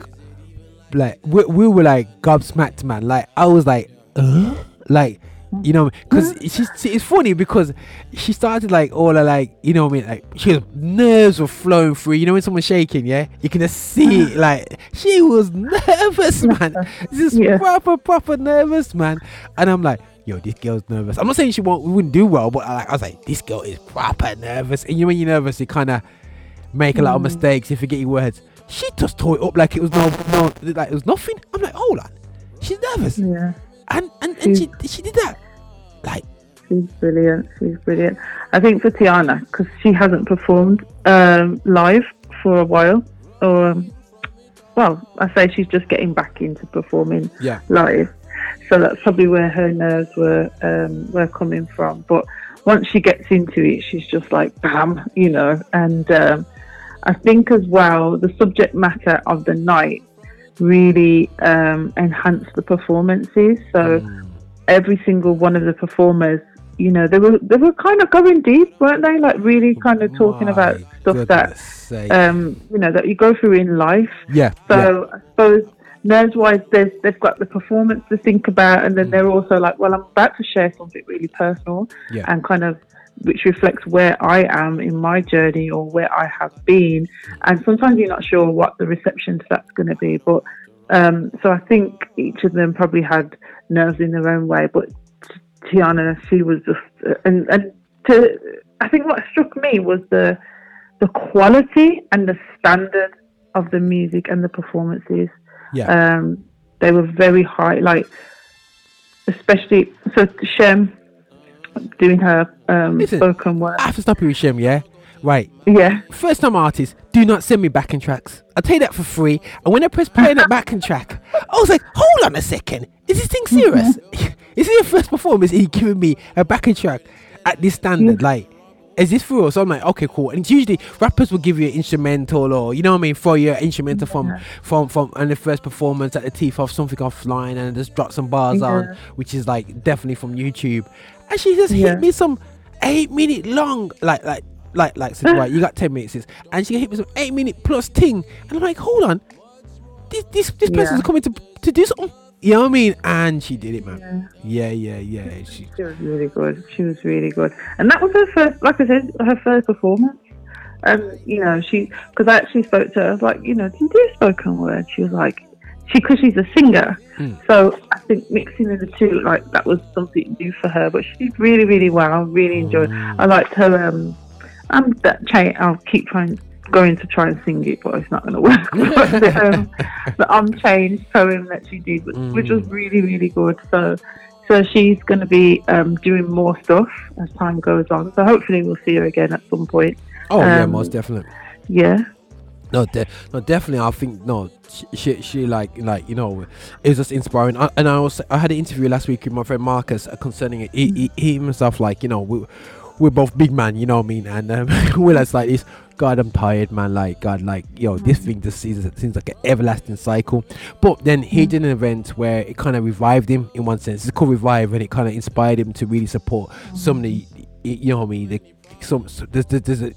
like we, we were like gobsmacked man. Like I was like uh? like you know because she's it's funny because she started like all her like you know what I mean like she was nerves were flowing through you know when someone's shaking yeah you can just see it, like she was nervous man just proper proper nervous man and I'm like yo this girl's nervous I'm not saying she won't wouldn't do well but like I was like this girl is proper nervous and you when you're nervous you kind of make a lot of
Mm.
mistakes you forget your words she just tore it up like it was no no like it was nothing I'm like hold on she's nervous
yeah
and and, and she she did that like
She's brilliant. She's brilliant. I think for Tianna, because she hasn't performed um, live for a while, or um, well, I say she's just getting back into performing
Yeah.
live. So that's probably where her nerves were um, were coming from. But once she gets into it, she's just like bam, you know. And um, I think as well, the subject matter of the night really um, enhanced the performances. So every single one of the performers, you know, they were they were kind of going deep, weren't they? Like really kind of talking about stuff that
sake.
um, you know that you go through in life.
Yeah,
So I suppose nerves wise, they've got the performance to think about, and then they're also like, well, I'm about to share something really personal,
Yeah.
and kind of which reflects where I am in my journey or where I have been. And sometimes you're not sure what the reception to that's going to be, but um, so I think each of them probably had nerves in their own way, but Tianna, she was just, and and to, I think what struck me was the the quality and the standard of the music and the performances.
Yeah.
Um, they were very high, like especially so Shem doing her um,
Listen,
spoken word.
I have to stop you with Shem, yeah? Right.
Yeah.
First time artist, do not send me backing tracks. I'll tell you that for free. And when I press play on that backing track, I was like, hold on a second. Is this thing serious? is it your first performance? Are you giving me a backing track at this standard? Like, is this for real? So I'm like, okay, cool. And it's usually rappers will give you an instrumental or you know what I mean, throw you an instrumental from from from and the first performance at the teeth of something offline and just drop some bars
Yeah.
on, which is like definitely from YouTube. And she just
Yeah.
hit me some eight minute long like like like like said, right, you got ten minutes and she hit me some eight minute plus thing. And I'm like, hold on. This this, this person's
Yeah.
coming to to do something. You know what I mean? And she did it, man. Yeah, yeah, yeah. She
She was really good. She was really good, and that was her first. Like I said, her first performance. And you know, she because I actually spoke to her. I was like, you know, do you do spoken word? She was like, she because she's a singer.
Mm.
So I think mixing the two, like that was something new for her. But she did really, really well. I really enjoyed. I liked her. Um, um, that chain. I'll keep trying, going to try and sing it, but it's not going to work. But the, um, the unchanged poem that she did, which, which was really, really good. So, so she's going to be um, doing more stuff as time goes on. So hopefully we'll see her again at some point.
Oh yeah,
Um,
most definitely.
Yeah.
No, de- no, definitely. I think no, she, she, she like, like you know, it was just inspiring. I, and I was, I had an interview last week with my friend Marcus concerning it. He, he, he himself, like, you know, we, we're both big man, you know what I mean? And um, we're just like this. God, I'm tired, man. Like, God, like, yo, this thing just seems, seems like an everlasting cycle. But then he did an event where it kind of revived him in one sense. It's called Revive, and it kind of inspired him to really support some of the, you know what I mean? The, some, so there's, there's, there's a,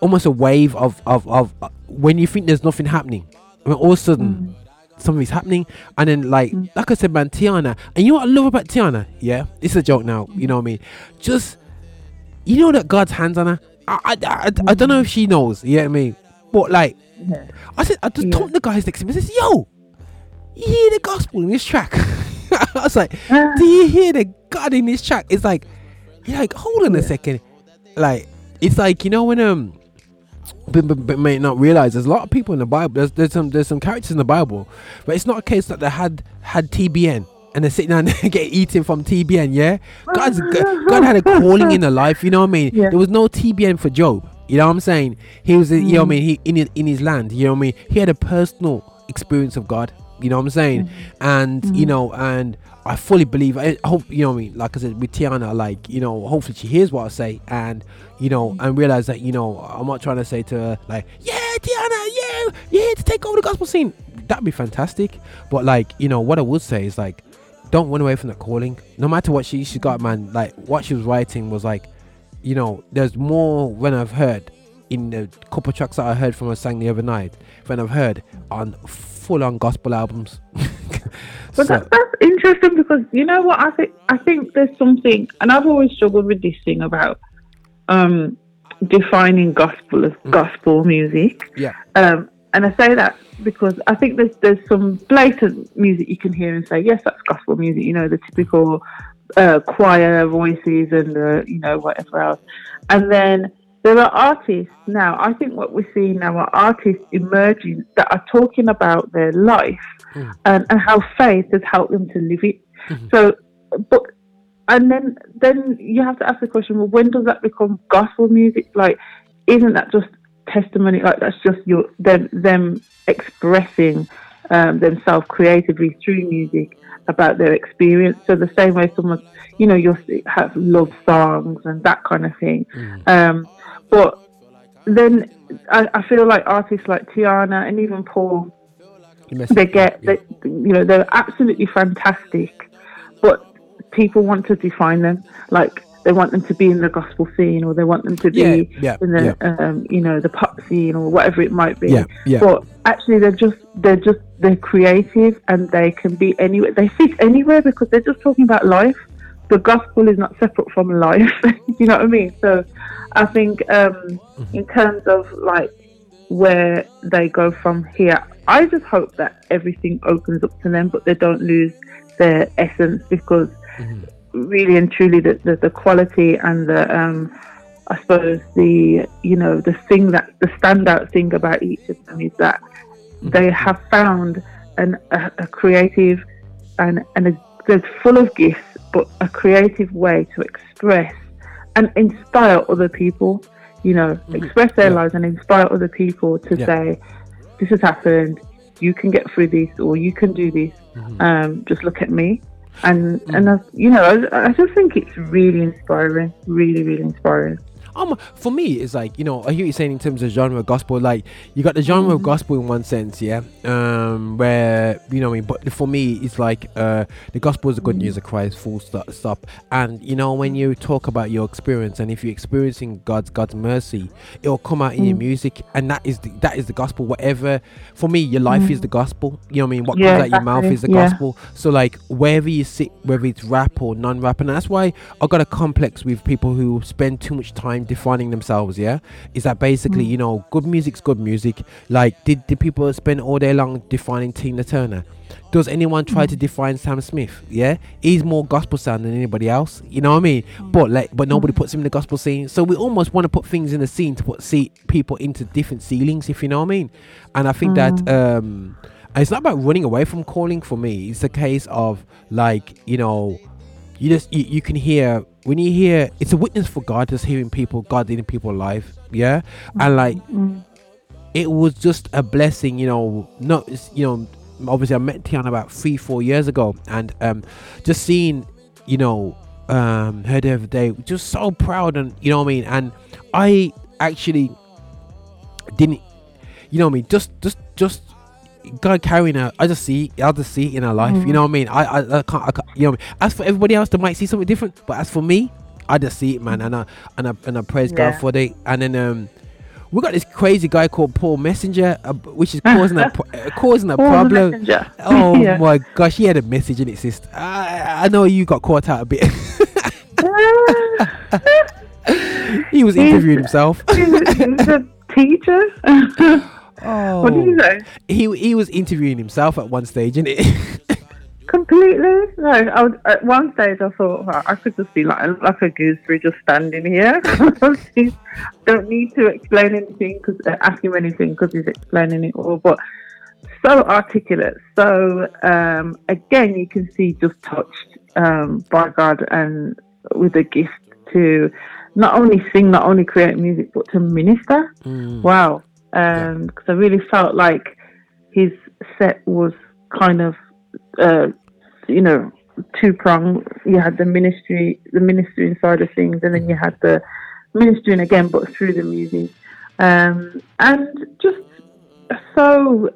almost a wave of of, of uh, when you think there's nothing happening when all of a sudden something's happening and then like like I said man Tianna and you know what I love about Tianna yeah it's a joke now you know what I mean just you know that God's hands on her? I I, I, I don't know if she knows you know what I mean but like I said I just told the guys next to me I said yo you hear the gospel in this track? I was like do you hear the God in this track? It's like you're like hold on a second. Like it's like you know when um but, but, but may not realize there's a lot of people in the Bible. There's there's some there's some characters in the Bible, but it's not a case that they had had TBN and they're sitting down and get eaten from TBN. Yeah, God's God had a calling in their life. You know what I mean? There was no TBN for Job. You know what I'm saying? He was, you know what I mean? He in his, in his land. You know what I mean? He had a personal experience of God. You know what I'm saying? Mm-hmm. And you mm-hmm. know, and I fully believe. I hope you know what I mean. Like I said with Tianna, like you know, hopefully she hears what I say, and you know, mm-hmm. and realize that you know, I'm not trying to say to her like, yeah, Tianna, yeah, you're to take over the gospel scene. that'd be fantastic. But like, you know, what I would say is like, don't run away from the calling. No matter what she she got, man. Like what she was writing was like, you know, there's more when I've heard in the couple tracks that I heard from her sang the other night than I've heard on full on gospel albums.
But
So-
that, that's interesting because you know what I think. I think there's something, and I've always struggled with this thing about um, defining gospel as gospel music.
yeah.
Um, and I say that because I think there's there's some blatant music you can hear and say yes, that's gospel music. You know, the typical uh, choir voices and uh, you know whatever else. And then there are artists now. I think what we're seeing now are artists emerging that are talking about their life and, and how faith has helped them to live it. So, but and then then you have to ask the question: Well, when does that become gospel music? Like, isn't that just testimony? Like, that's just your them them expressing um, themselves creatively through music about their experience. So the same way someone, you know, you'll have love songs and that kind of thing. Um, but then I, I feel like artists like Tianna and even Paul they get they, you know they're absolutely fantastic but people want to define them like they want them to be in the gospel scene or they want them to be
Yeah, yeah,
in the um, you know the pop scene or whatever it might be.
Yeah, yeah.
but actually they're just they're just they're creative and they can be anywhere they fit anywhere because they're just talking about life. The gospel is not separate from life you know what i mean. So i think um in terms of like where they go from here. I just hope that everything opens up to them, but they don't lose their essence because really and truly, the, the, the quality and the, um, I suppose the, you know, the thing that, the standout thing about each of them is that they have found an, a, a creative and, and a, they're full of gifts, but a creative way to express and inspire other people. You know, express their lives and inspire other people to
Yeah.
say, "This has happened. You can get through this, or you can do this. Um, just look at me." And and hmm. I, you know, I, I just think it's really inspiring. Really, really inspiring.
Um, for me, it's like you know, I hear you saying in terms of genre of gospel. Like you got the genre of gospel in one sense, yeah. Um, where you know, what I mean, but for me, it's like uh, the gospel is the good news of Christ. Full stop. And you know, when you talk about your experience, and if you're experiencing God's God's mercy, it will come out in your
Mm.
music, and that is the, that is the gospel. Whatever, for me, your life is
Mm.
the gospel. You know what I mean? What
Yeah,
comes out your mouth is the
yeah.
gospel. So like wherever you sit, whether it's rap or non-rap, and that's why I got a complex with people who spend too much time defining themselves. Yeah, is that basically
Mm.
you know good music's good music. Like did did people spend all day long defining Tina Turner? Does anyone try
Mm.
to define Sam Smith? Yeah, he's more gospel sound than anybody else. You know what I mean? But like, but nobody puts him in the gospel scene. So we almost want to put things in the scene to put see people into different ceilings, if you know what I mean. And I think that um, it's not about running away from calling for me. It's a case of like you know, you just you, you can hear when you hear it's a witness for God, just hearing people, God leading people alive. Yeah, and like it was just a blessing, you know. Not you know, obviously I met Tianna about three, four years ago, and um, just seeing, you know, um, her the other day, just so proud, and you know what I mean. And I actually didn't, you know what I mean. Just, just, just. God carrying her, I just see, I just see it in her life. You
Mhm.
know what I mean? I, I, I can't, I can't, you know. I mean? As for everybody else, they might see something different, but as for me, I just see it, man, and I, and I, and I praise
Yeah.
God for it. And then, um, we got this crazy guy called Paul Messenger, uh, which is causing a uh, causing a
Paul
problem.
Messenger.
Oh
Yeah.
my gosh, he had a message in it, sis. I, I know you got caught out a bit. he was interviewing himself.
He's, he's a teacher.
Oh,
What did you say?
He he was interviewing himself at one stage, and it.
Completely. No, I was, at one stage I thought well, I could just be like like a gooseberry just standing here. Don't need to explain anything because ask him anything because he's explaining it all. But so articulate. So um, again, you can see just touched um, by God and with a gift to not only sing, not only create music, but to minister.
Mm.
Wow. Because I really felt like his set was kind of, uh, you know, two pronged. You had the ministry, the ministering side of things, and then you had the ministering again, but through the music. Um, and just so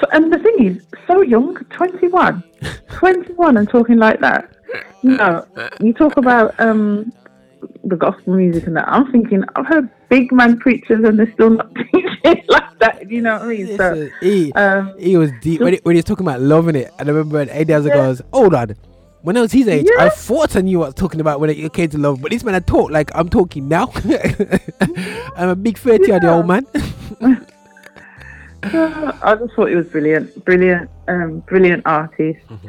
So, and the thing is, so young, 21, 21, and talking like that. You know, you talk about um, the gospel music and that. I'm thinking, I've heard big man preachers and they're still not teaching like that. You know what I mean? So,
he,
um,
he was deep when, he, when he was talking about loving it. And I remember when eight years ago, I was, hold on. When I was his age, I thought I knew what I was talking about when it came to love, but this man I talk like I'm talking now. I'm a big 30 year old man.
I just thought he was brilliant, brilliant, um, brilliant artist,
Mm-hmm.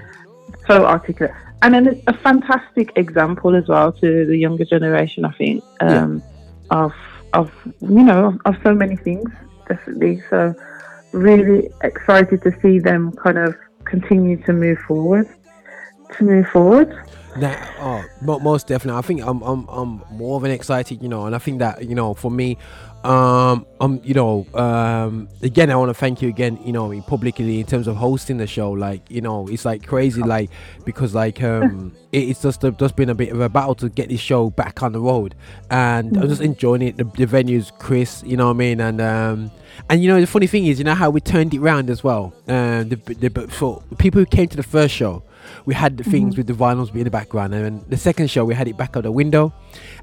So articulate, and then a fantastic example as well to the younger generation. I think um, of of you know of so many things, definitely. So really excited to see them kind of continue to move forward, to move forward.
Nah, oh, most definitely. I think I'm, I'm, I'm more than excited, you know, and I think that, you know, for me, um, um, you know, um, again, I want to thank you again, you know, publicly in terms of hosting the show. Like, you know, it's like crazy, like because like um, it, it's just a, just been a bit of a battle to get this show back on the road, and I'm just enjoying it. The, the venues, Chris, you know what I mean, and um, and you know, the funny thing is, you know how we turned it round as well. Um, the, the, the for people who came to the first show, we had the things
Mhm.
with the vinyls being in the background, and then the second show we had it back out the window,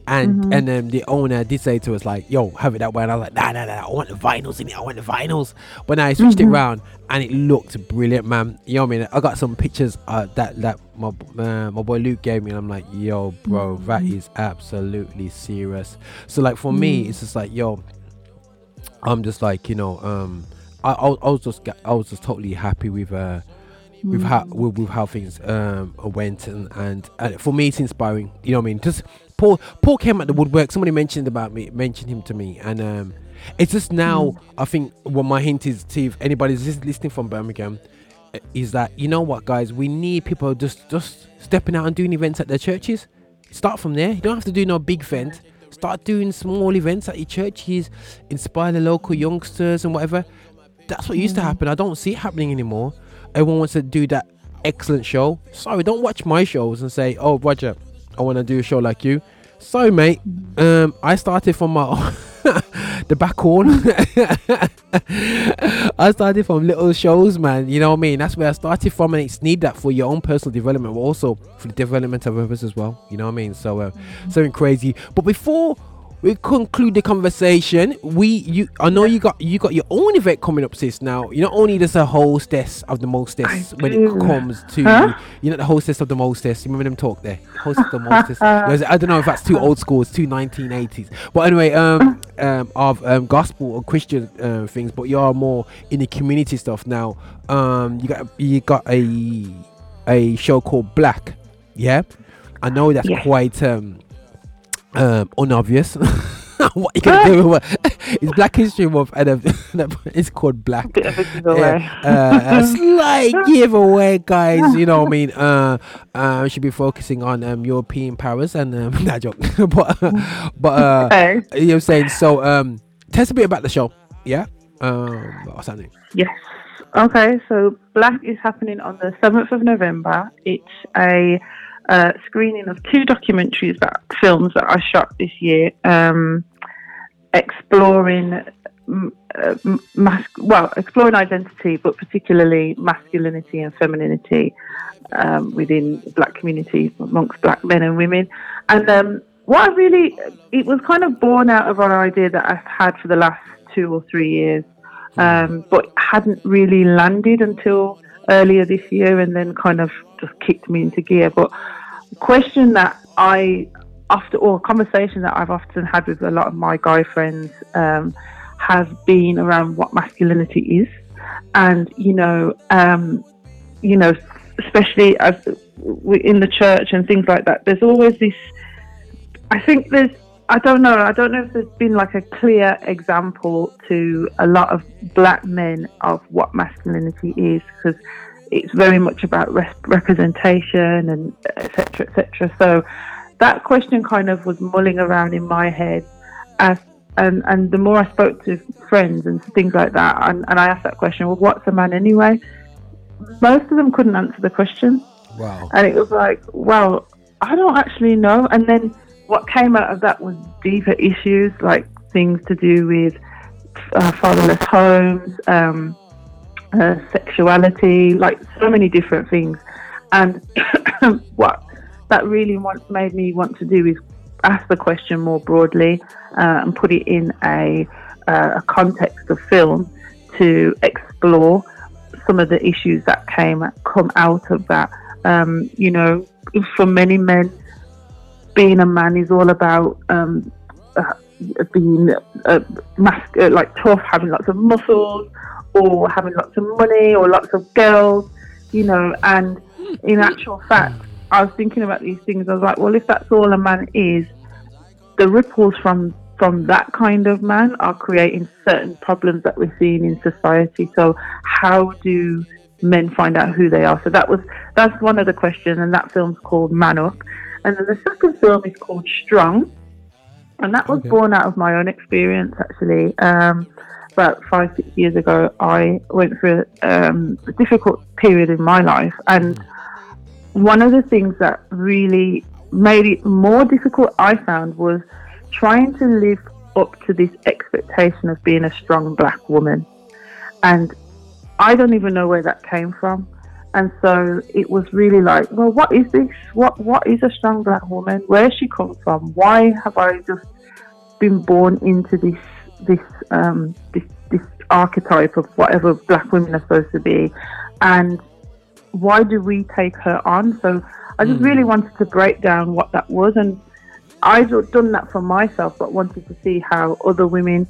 and
Mhm.
and um, the owner did say to us like, "Yo, have it that way," and I was like, "Nah, nah, nah, I want the vinyls in it. I want the vinyls." But now I switched it
Mhm.
round, and it looked brilliant, man. You know what I mean? I got some pictures uh, that that my uh, my boy Luke gave me, and I'm like, "Yo, bro, that is absolutely serious." So like for me, it's just like, "Yo." I'm just like you know, um, I, I, I was just I was just totally happy with uh, with how with, with how things um went and, and and for me it's inspiring. You know what I mean? Just Paul Paul came at the woodwork. Somebody mentioned about me, mentioned him to me, and um, it's just now. I think what my hint is to if anybody's lis- listening from Birmingham, uh, is that you know what, guys, we need people just just stepping out and doing events at their churches. Start from there. You don't have to do no big event. Start doing small events at your churches. Inspire the local youngsters and whatever. That's what used to happen. I don't see it happening anymore. Everyone wants to do that excellent show. Sorry, don't watch my shows and say, "Oh, Roger, I want to do a show like you." Sorry, mate. Um, I started from my the back horn. I started from little shows, man. You know what I mean? That's where I started from, and it's need that for your own personal development, but also for the development of others as well. You know what I mean? So, uh, something crazy. But before we conclude the conversation, we you I know you got you got your own event coming up, sis. Now you're not only just a hostess of the mostess when it comes to
Huh?
you're not the hostess of the mostess. You remember them talk there? Hostess of the mostess. I don't know if that's too old school. It's too 1980s. But anyway, um, um, of um, gospel or Christian uh, things, but you are more in the community stuff now. Um, you got you got a a show called Black. Yeah, I know that's
Yes.
quite um um unobvious. what you gonna do? it's Black History Month, and it's called Black.
Bit of a giveaway.
Uh, a slight giveaway, guys. You know what I mean? Uh, uh, we should be focusing on um European powers and um, that joke, but but uh,
Okay.
you know what I'm saying. So um, tell us a bit about the show. Yeah. Um, what's happening?
Yes. Okay, so Black is happening on the 7th of November. It's a uh, screening of two documentaries that films that I shot this year, um, exploring uh, mas- well, exploring identity, but particularly masculinity and femininity um, within black communities amongst black men and women. And um, what I really, it was kind of born out of an idea that I've had for the last two or three years, um, but hadn't really landed until earlier this year and then kind of just kicked me into gear. But the question that I, after or conversation that I've often had with a lot of my guy friends, um, has been around what masculinity is, and you know, um, you know, especially as in the church and things like that. There's always this. I think there's. I don't know. I don't know if there's been like a clear example to a lot of black men of what masculinity is because it's very much about rep- representation and etc. etc. So that question kind of was mulling around in my head as and and the more I spoke to friends and things like that, and, and I asked that question, well, what's a man anyway? Most of them couldn't answer the question,
Wow.
and it was like, well, I don't actually know. And then what came out of that was deeper issues, like things to do with uh, fatherless homes, um, uh, sexuality, like so many different things. And what that really want, made me want to do is ask the question more broadly uh, and put it in a, uh, a context of film to explore some of the issues that came come out of that. Um, you know, for many men, being a man is all about um, uh, being uh, mas- uh, like tough, having lots of muscles, or having lots of money, or lots of girls. You know, and in actual fact, I was thinking about these things. I was like, well, if that's all a man is, the ripples from from that kind of man are creating certain problems that we're seeing in society. So how do men find out who they are? So that was that's one of the questions, and that film's called Man Up. And then the second film is called Strong, and that was
Okay.
born out of my own experience actually. Um, about five six years ago, I went through um, a difficult period in my life, and one of the things that really made it more difficult, I found, was trying to live up to this expectation of being a strong black woman. And I don't even know where that came from. And so it was really like, well, what is this? What What is a strong black woman? Where she come from? Why have I just been born into this this um, this this archetype of whatever black women are supposed to be? And why do we take her on? So I just really wanted to break down what that was, and I'd done that for myself, but wanted to see how other women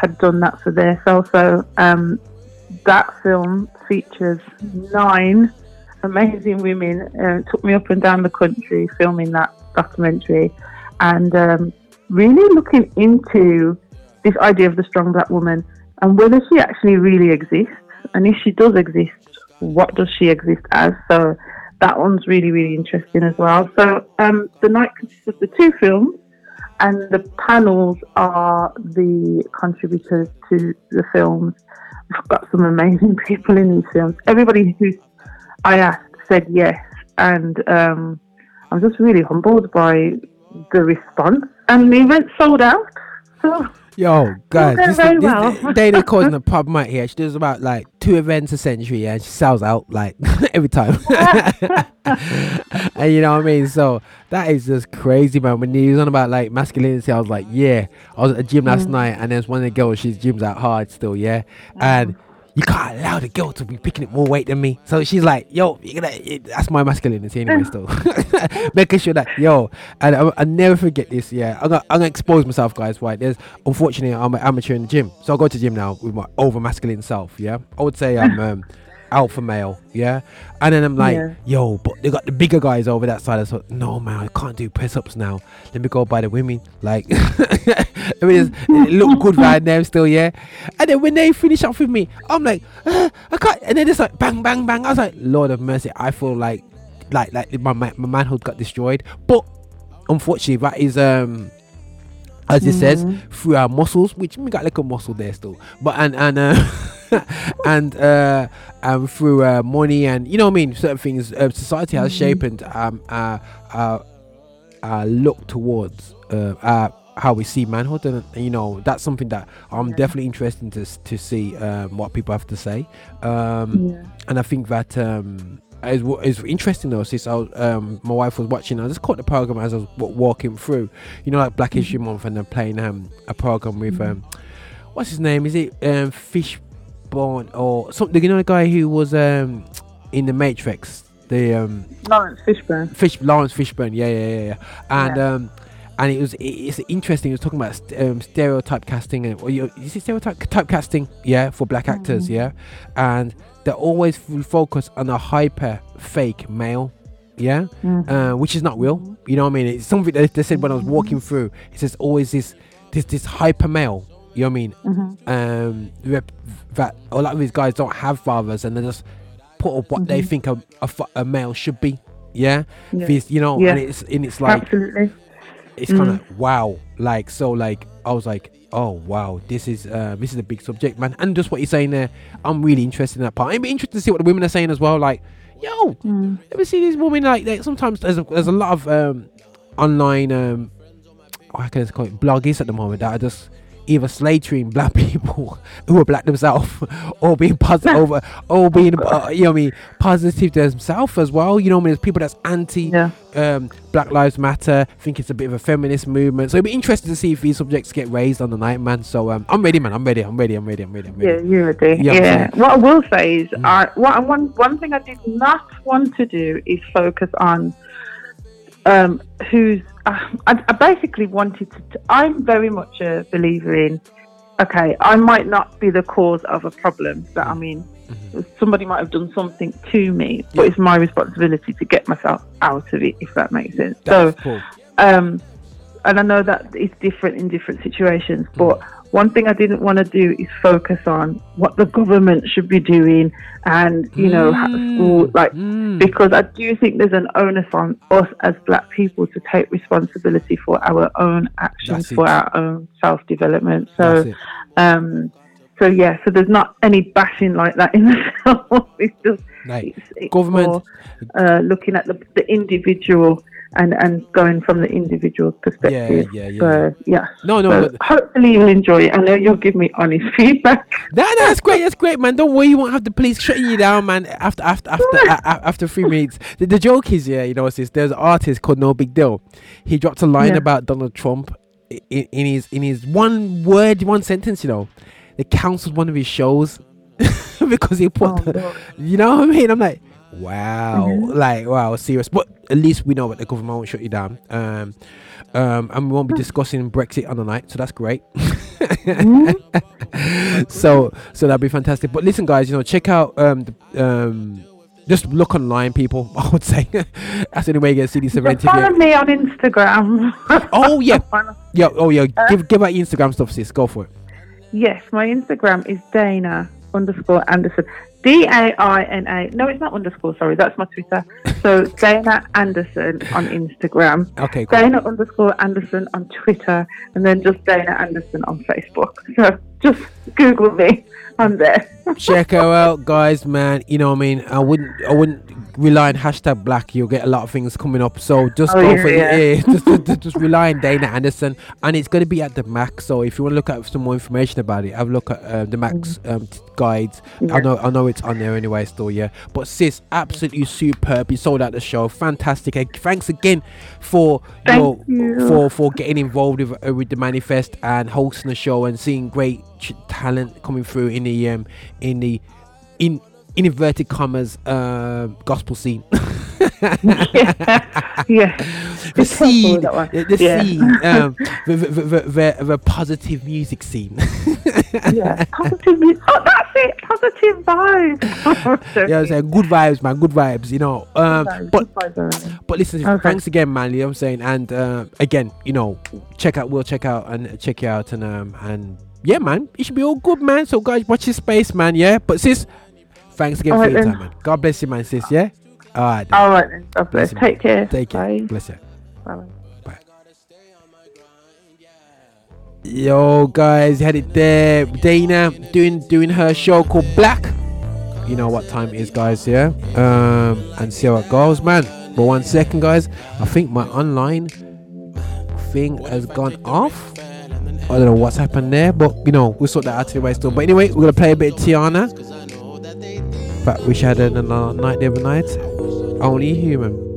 had done that for themselves. So um, that film features nine amazing women. Uh, took me up and down the country filming that documentary, and um, really looking into this idea of the strong black woman and whether she actually really exists, and if she does exist, what does she exist as? So that one's really, really interesting as well. So um, the night consists of the two films, and the panels are the contributors to the films. We've got some amazing people in these films. Everybody who I asked said yes, and um, I'm just really humbled by the response. And the event sold out. So
Yo, guys, this, this,
well.
Daina causing a problem right here. She does about like two events a century and she sells out like every time. and you know what I mean? So that is just crazy, man. When he was on about like masculinity, I was like, yeah. I was at the gym last
Mm.
night and there's one of the girls, she's gyms out hard still, yeah. And you can't allow the girl to be picking up more weight than me. So she's like, yo, you're gonna, it- that's my masculinity anyway, still. Making sure that, yo, and I, I never forget this, yeah. I'm gonna, I'm gonna expose myself, guys, right? There's, unfortunately, I'm an amateur in the gym. So I go to the gym now with my over masculine self, yeah. I would say I'm um, alpha male, yeah. And then I'm like,
Yeah.
yo, but they got the bigger guys over that side. I thought, no, man, I can't do press ups now. Let me go by the women. Like, I mean, it look good right them still, yeah. And then when they finish off with me, I'm like, "Ah, I can't. And then it's like, bang, bang, bang. I was like, Lord of mercy, I feel like, like, like my, my manhood got destroyed. But unfortunately, that is, um, as it says,
Mhm.
through our muscles, which we got like a muscle there still, but and and uh, and uh, um, through uh, money and you know what I mean, certain things, uh, society has
Mhm.
shaped um, our, our, our look towards uh, our, how we see manhood, and uh, you know that's something that I'm definitely interested to to see um, what people have to say, um,
Yeah.
and I think that. Um, is interesting though. Since I was, um, my wife was watching, I just caught the program as I was walking through. You know, like Black History Month, and they're playing um, a program with um, what's his name? Is it um, Fishbone or something? You know, the guy who was um, in the Matrix, the um,
Laurence Fishburne.
Fish Laurence Fishburne, yeah, yeah, yeah, yeah. And um, and it was it's interesting. It was talking about st- um, stereotype casting and or you is it stereotype type casting? Yeah, for black actors,
Mhm.
yeah, and they always focus on a hyper fake male. Yeah,
Mhm.
uh, which is not real. You know what I mean? It's something that they said when I was walking through. It says always this, this, this hyper male. You know what I mean?
Mhm.
Um, rep- that a lot of these guys don't have fathers, and they just put up what they
Mhm.
think a, a, a male should be. Yeah,
Yeah.
This- you know,
Yeah.
and it's and it's like
Absolutely.
it's kind
Mm.
of wow like so like i was like oh wow. This is uh this is a big subject man. And just what you're saying there i'm really interested in that part. I'd be interested to see what the women are saying as well. Like yo
Mm.
let me see these women like, sometimes there's a, there's a lot of um online um how can I call it bloggers at the moment that are just either slating black people who are black themselves or being positive over or being uh, you know what I mean positive to themselves as well you know what I mean there's people that's anti um, Black Lives Matter think it's a bit of a feminist movement so it'd be interesting to see if these subjects get raised on the night man so um, I'm ready man I'm ready I'm ready I'm ready I'm ready, I'm ready.
Yeah, you're ready.
Yeah, I'm
Yeah.
saying.
What I will say is, I, what want, one thing I did not want to do is focus on um, who's. I, I basically wanted to. I'm very much a believer in. Okay, I might not be the cause of a problem, but I mean, somebody might have done something to me, but it's my responsibility to get myself out of it, if that makes sense. so,
cool.
um, and I know that it's different in different situations, but one thing I didn't want to do is focus on what the government should be doing and, you know, ha- school, like, because I do think there's an onus on us as black people to take responsibility for our own actions, for our own self development. So, um, so yeah, so there's not any bashing like that in the film. it's just
Right.
it's, it's
Government-
more, uh, looking at the, the individual and, and going from the individual perspective.
yeah, yeah.
So yeah.
No, no,
So
but-
hopefully you'll enjoy it. I know you'll give me honest feedback.
No, that's great. That's great, man. Don't worry, you won't have the police shutting you down, man. After after after a- after three minutes. The, the joke is, yeah, you know, what's this? There's an artist called nobigdyl. He dropped a line
Yeah.
about Donald Trump in, in his in his one word, one sentence. You know, they cancelled one of his shows because he put, oh, the, you know what I mean? I'm like, wow, like wow, serious. But at least we know that the government won't shut you down. Um, um, and we won't be discussing Brexit on the night, so that's great. so so that'd be fantastic. But listen, guys, you know, check out um, the, um, just look online, people. I would say that's the only way you get to see this event.
Follow me on Instagram.
oh yeah, yeah, oh yeah. Give give out your Instagram stuff, sis. Go for it.
yes, my Instagram is Daina underscore Anderson. D A I N A. No, it's not underscore. Sorry, that's my Twitter. So Daina Anderson on Instagram.
Okay, cool.
Daina underscore Anderson on Twitter, and then just Daina Anderson on Facebook. So just Google me. I'm there.
check her out, guys. Man, you know what I mean. I wouldn't, I wouldn't rely on hashtag Black. You'll get a lot of things coming up. So just
Oh,
go
yeah,
for
yeah.
it. Yeah, just, just, just rely on Daina Anderson, and it's going to be at the Max. So if you want to look at some more information about it, have a look at uh, the Max um, t- guides. I
Mm.
Know, I know it's on there anyway. Still, yeah. But sis, absolutely superb. You sold out the show. Fantastic. And thanks again for you know,
you.
for for getting involved with, uh, with the manifest and hosting the show and seeing great talent coming through in the um in the in in inverted commas uh, gospel scene.
yeah.
yeah, The scene,
that one.
the, the
Yeah.
scene, um, the, the, the, the, the positive music scene.
yeah, positive. mu- Oh, that's it. Positive vibes.
yeah, I'm saying good vibes, man, good vibes, you know. Um,
vibes,
but
vibes,
but listen,
Okay.
thanks again, man. You know what I'm saying, and uh, again, you know, check out, we'll check out and check you out, and um, and yeah, man, it should be all good, man. So guys, watch your space, man. Yeah, but sis, thanks again
All
for
right
your
then.
time, man. God bless you, man, sis. Yeah. All right. then.
All right then. God bless.
you,
Take care.
Take care.
Bye.
Bless you.
Bye.
Yo, guys, had it there. Daina doing doing her show called Black. You know what time it is, guys. Yeah. Um, and see how it goes, man. But one second, guys. I think my online thing has gone off. I don't know what's happened there, but you know we'll sort that out anyway. Still, but anyway, we're gonna play a bit of Tianna. But we it on night the other night. Only human.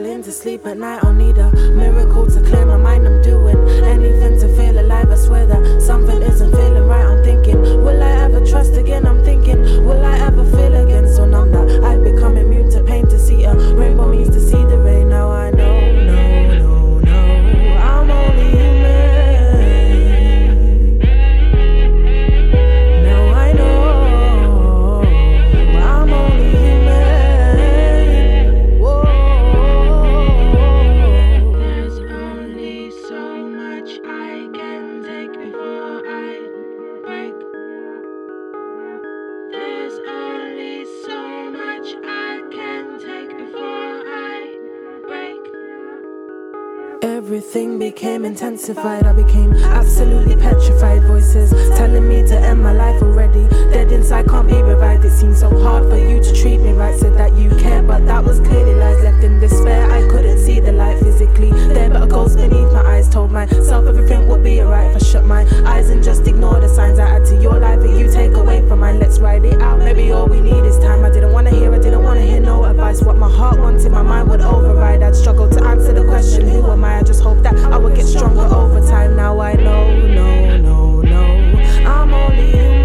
Struggling to sleep at night. I'll need a miracle to clear my mind. I'm doing anything to feel alive. I swear that something isn't feeling right. I'm thinking, will I ever trust again? I'm thinking, will I ever feel again? So numb that I've become immune to pain. To see a rainbow means to see the rain. Became intensified. I became absolutely petrified. Voices telling me to end my life already. Dead inside, can't be revived. It seems so hard for you to treat me right. Said that you care, but that was clearly lies. Left in despair, I couldn't see the light physically. There, but a ghost beneath my eyes told myself everything would be alright if I shut my eyes and just ignore the signs I add to your life and you take away from mine. Let's ride it out. Maybe all we need is time. I didn't wanna hear, I didn't wanna hear no advice. What my heart wanted, my mind would override. I'd struggle to answer the question, Who am I? I just hope that I would get stronger over time. Now I know, no, no, no. I'm only human.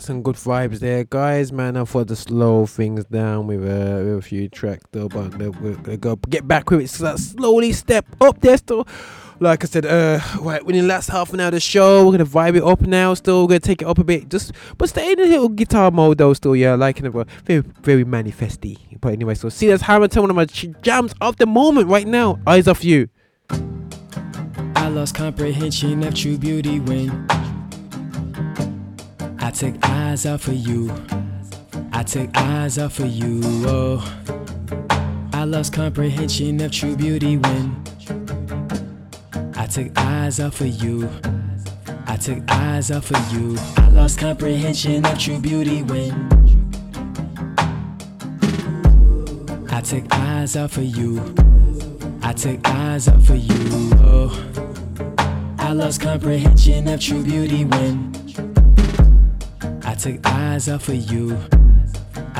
Got some good vibes there, guys. Man, I thought to slow things down with, with a few tracks though, but we're gonna go get back with it. So slowly step up there still. Like I said, uh, right, within the last half an hour of the show, we're gonna vibe it up now. Still, we're gonna take it up a bit, just but stay in a little guitar mode though. Still, yeah, liking it, very, very manifesty. But anyway, so see, that's Hamilton, one of my jams of the moment right now. Eyes off you.
I lost comprehension of true beauty when I took eyes off of you. I took eyes off of you. Oh, I lost comprehension of true beauty when I took eyes off of you. I took eyes off of you. I lost comprehension of true beauty when I took eyes off of you. I took eyes off of you. Oh, I lost comprehension of true beauty when I took eyes off of you.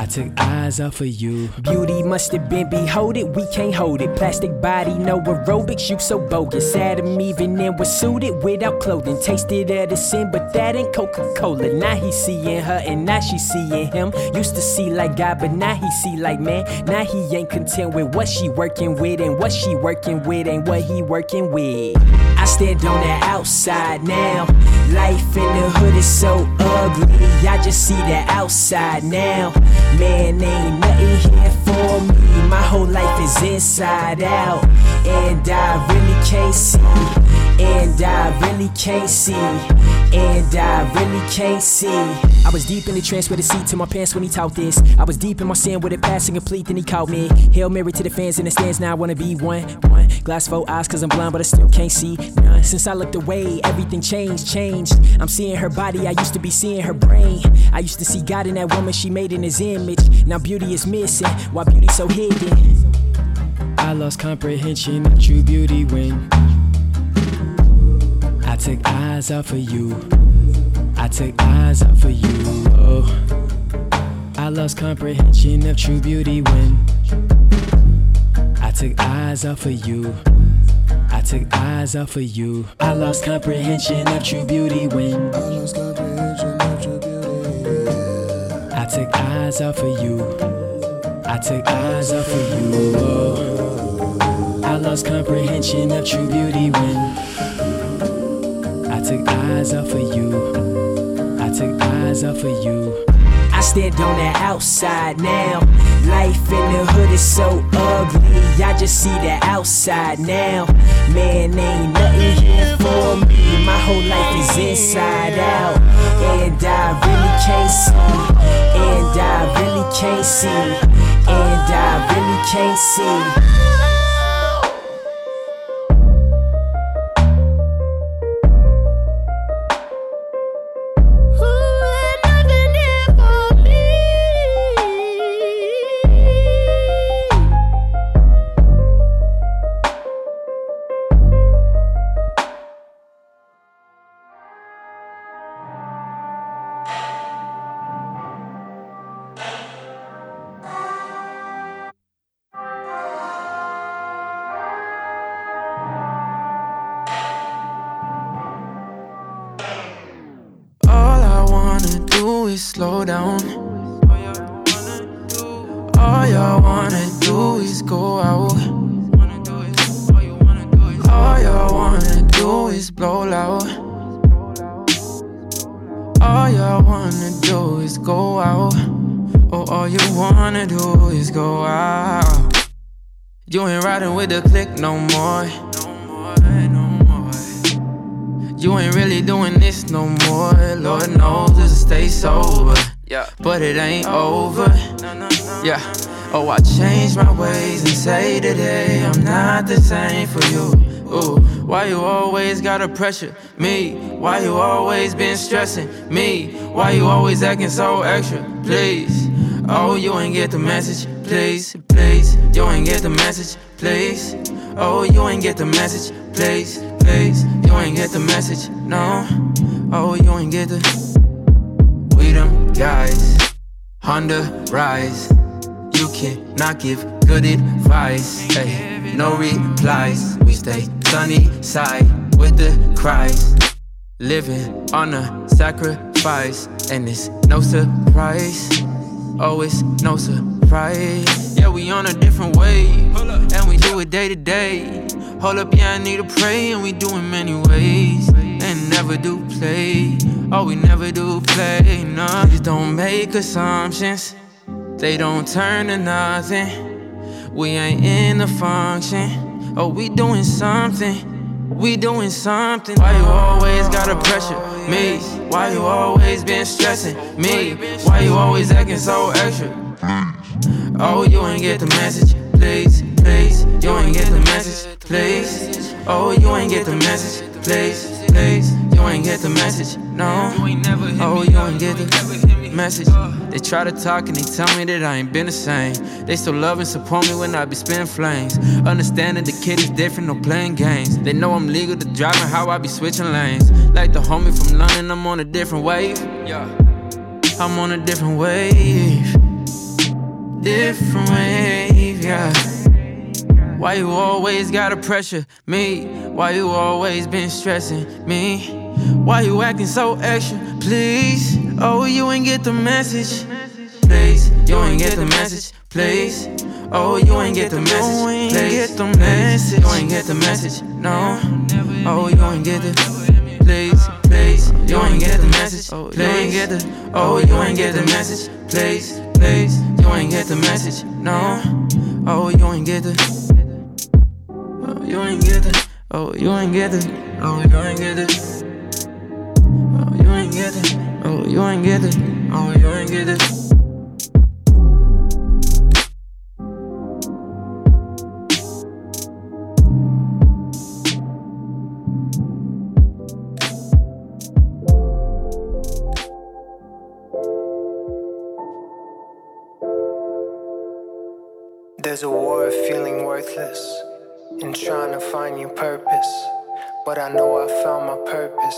I took eyes off of you. Beauty must have been behold it, we can't hold it. Plastic body, no aerobics, you so bogus. Adam even then was suited without clothing. Tasted of the sin, but that ain't Coca Cola. Now he seeing her and now she seeing him. Used to see like God, but now he see like man. Now he ain't content with what she working with, and what she working with ain't what he working with. I stand on the outside now. Life in the hood is so ugly. I just see the outside now. Man, ain't nothing here for me. My whole life is inside out. And I really can't see. And I really can't see. And I really can't see. I was deep in the trance with a seat to my pants when he taught this. I was deep in my sin with a passing complete, then he caught me. Hail Mary to the fans in the stands, now I wanna be one. One glass for eyes, cause I'm blind, but I still can't see none. Since I looked away, everything changed, changed. I'm seeing her body, I used to be seeing her brain. I used to see God in that woman she made in his image. Now beauty is missing, why beauty so hidden? I lost comprehension true beauty when I took eyes off of you. I took eyes off of you. Oh. I lost comprehension of true beauty when I
took eyes off of you. I took eyes off of you. I lost comprehension of true beauty when I lost comprehension of true beauty. I took eyes off of you. I took eyes off of you. Oh. I lost comprehension of true beauty when took eyes off of you. I took eyes off of you.
I stand on the outside now. Life in the hood is so ugly. I just see the outside now. Man, ain't nothing here for me. My whole life is inside out. And I really can't see. And I really can't see. And I really can't see.
Pressure me? Why you always been stressing me? Why you always acting so extra? Please. Oh, you ain't get the message. Please, please. You ain't get the message. Please. Oh, you ain't get the message. Please, please. You ain't get the message. No. Oh, you ain't get the. We them guys. Honda rise. You cannot give good advice. Hey, no replies. We stay sunny side with the Christ. Living on a sacrifice, and it's no surprise. Oh, no surprise. Yeah, we on a different wave, and we do it day to day. Hold up, yeah, I need to pray, and we do it many ways. And never do play. Oh, we never do play. No, just don't make assumptions. They don't turn to nothing. We ain't in the function. Oh, we doing something. We doing something. Why you always gotta pressure me? Why you always been stressing me? Why you always acting so extra? Oh, you ain't get the message, please, please. You ain't get the message, please. Oh, you ain't get the message, please, please. You ain't get the message, no. Oh, you ain't get the message. They try to talk and they tell me that I ain't been the same. They still love and support me when I be spinning flames. Understanding the kid is different, no playing games. They know I'm legal to drive and how I be switching lanes. Like the homie from London, I'm on a different wave. Yeah, I'm on a different wave. Different wave, yeah. Why you always gotta pressure me? Why you always been stressing me? Why you acting so extra? Please, oh, you ain't get the message. Please, you ain't get the message. Please, oh, you ain't get the message. Please, please, you ain't get the message. No, oh, you ain't get the. Please, please, you ain't get the message. Oh, you ain't get the. Oh, you ain't get the message. Please, please, you ain't get the message. No, oh, you ain't get the. Oh, you ain't get the. Oh, you ain't get the. Oh, you ain't get the. Oh, you ain't get it. Oh, you ain't get it. Oh, you ain't get it.
There's a war of feeling worthless and trying to find your purpose. But I know I found my purpose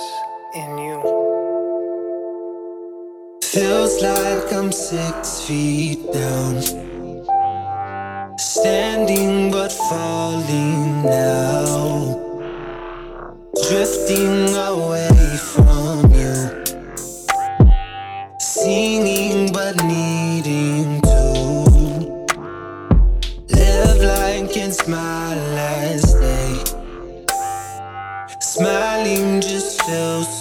in you.
Feels like I'm six feet down.
Standing but falling now. Drifting away from you. Singing but needing to. Live like it's my last day. Smiling just feels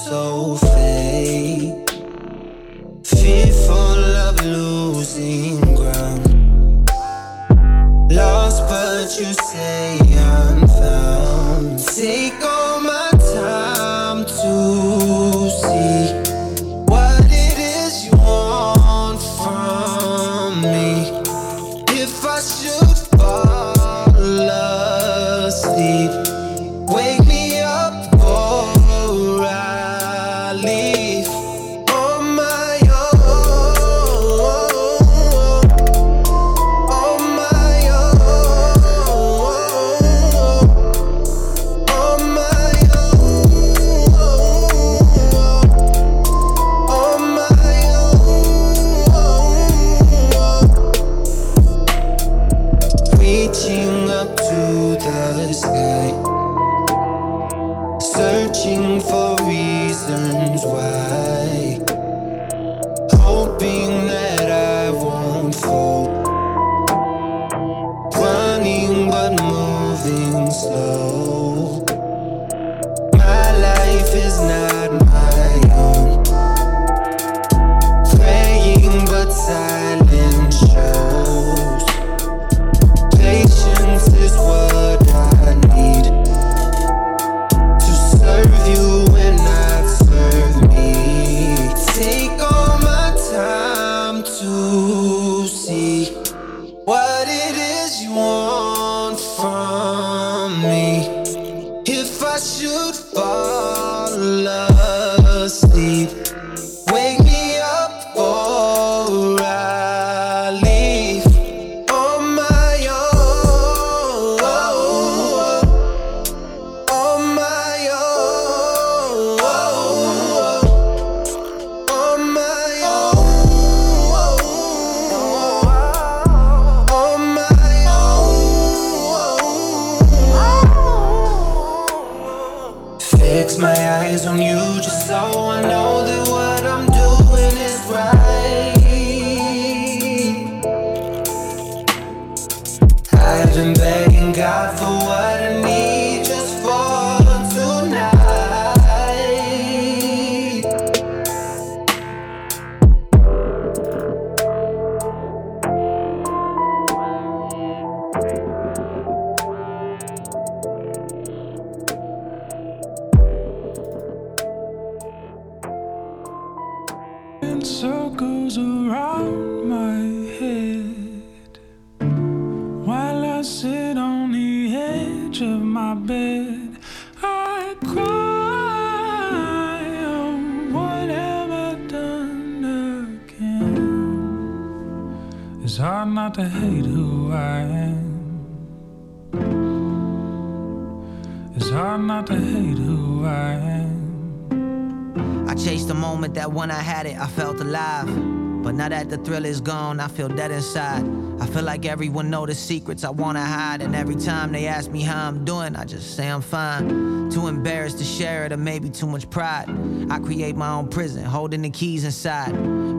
I
feel dead inside. I feel like everyone know the secrets I wanna hide, and every time they ask me how I'm doing, I just say I'm fine. Too embarrassed to share it, or maybe too much pride. I create my own prison, holding the keys inside,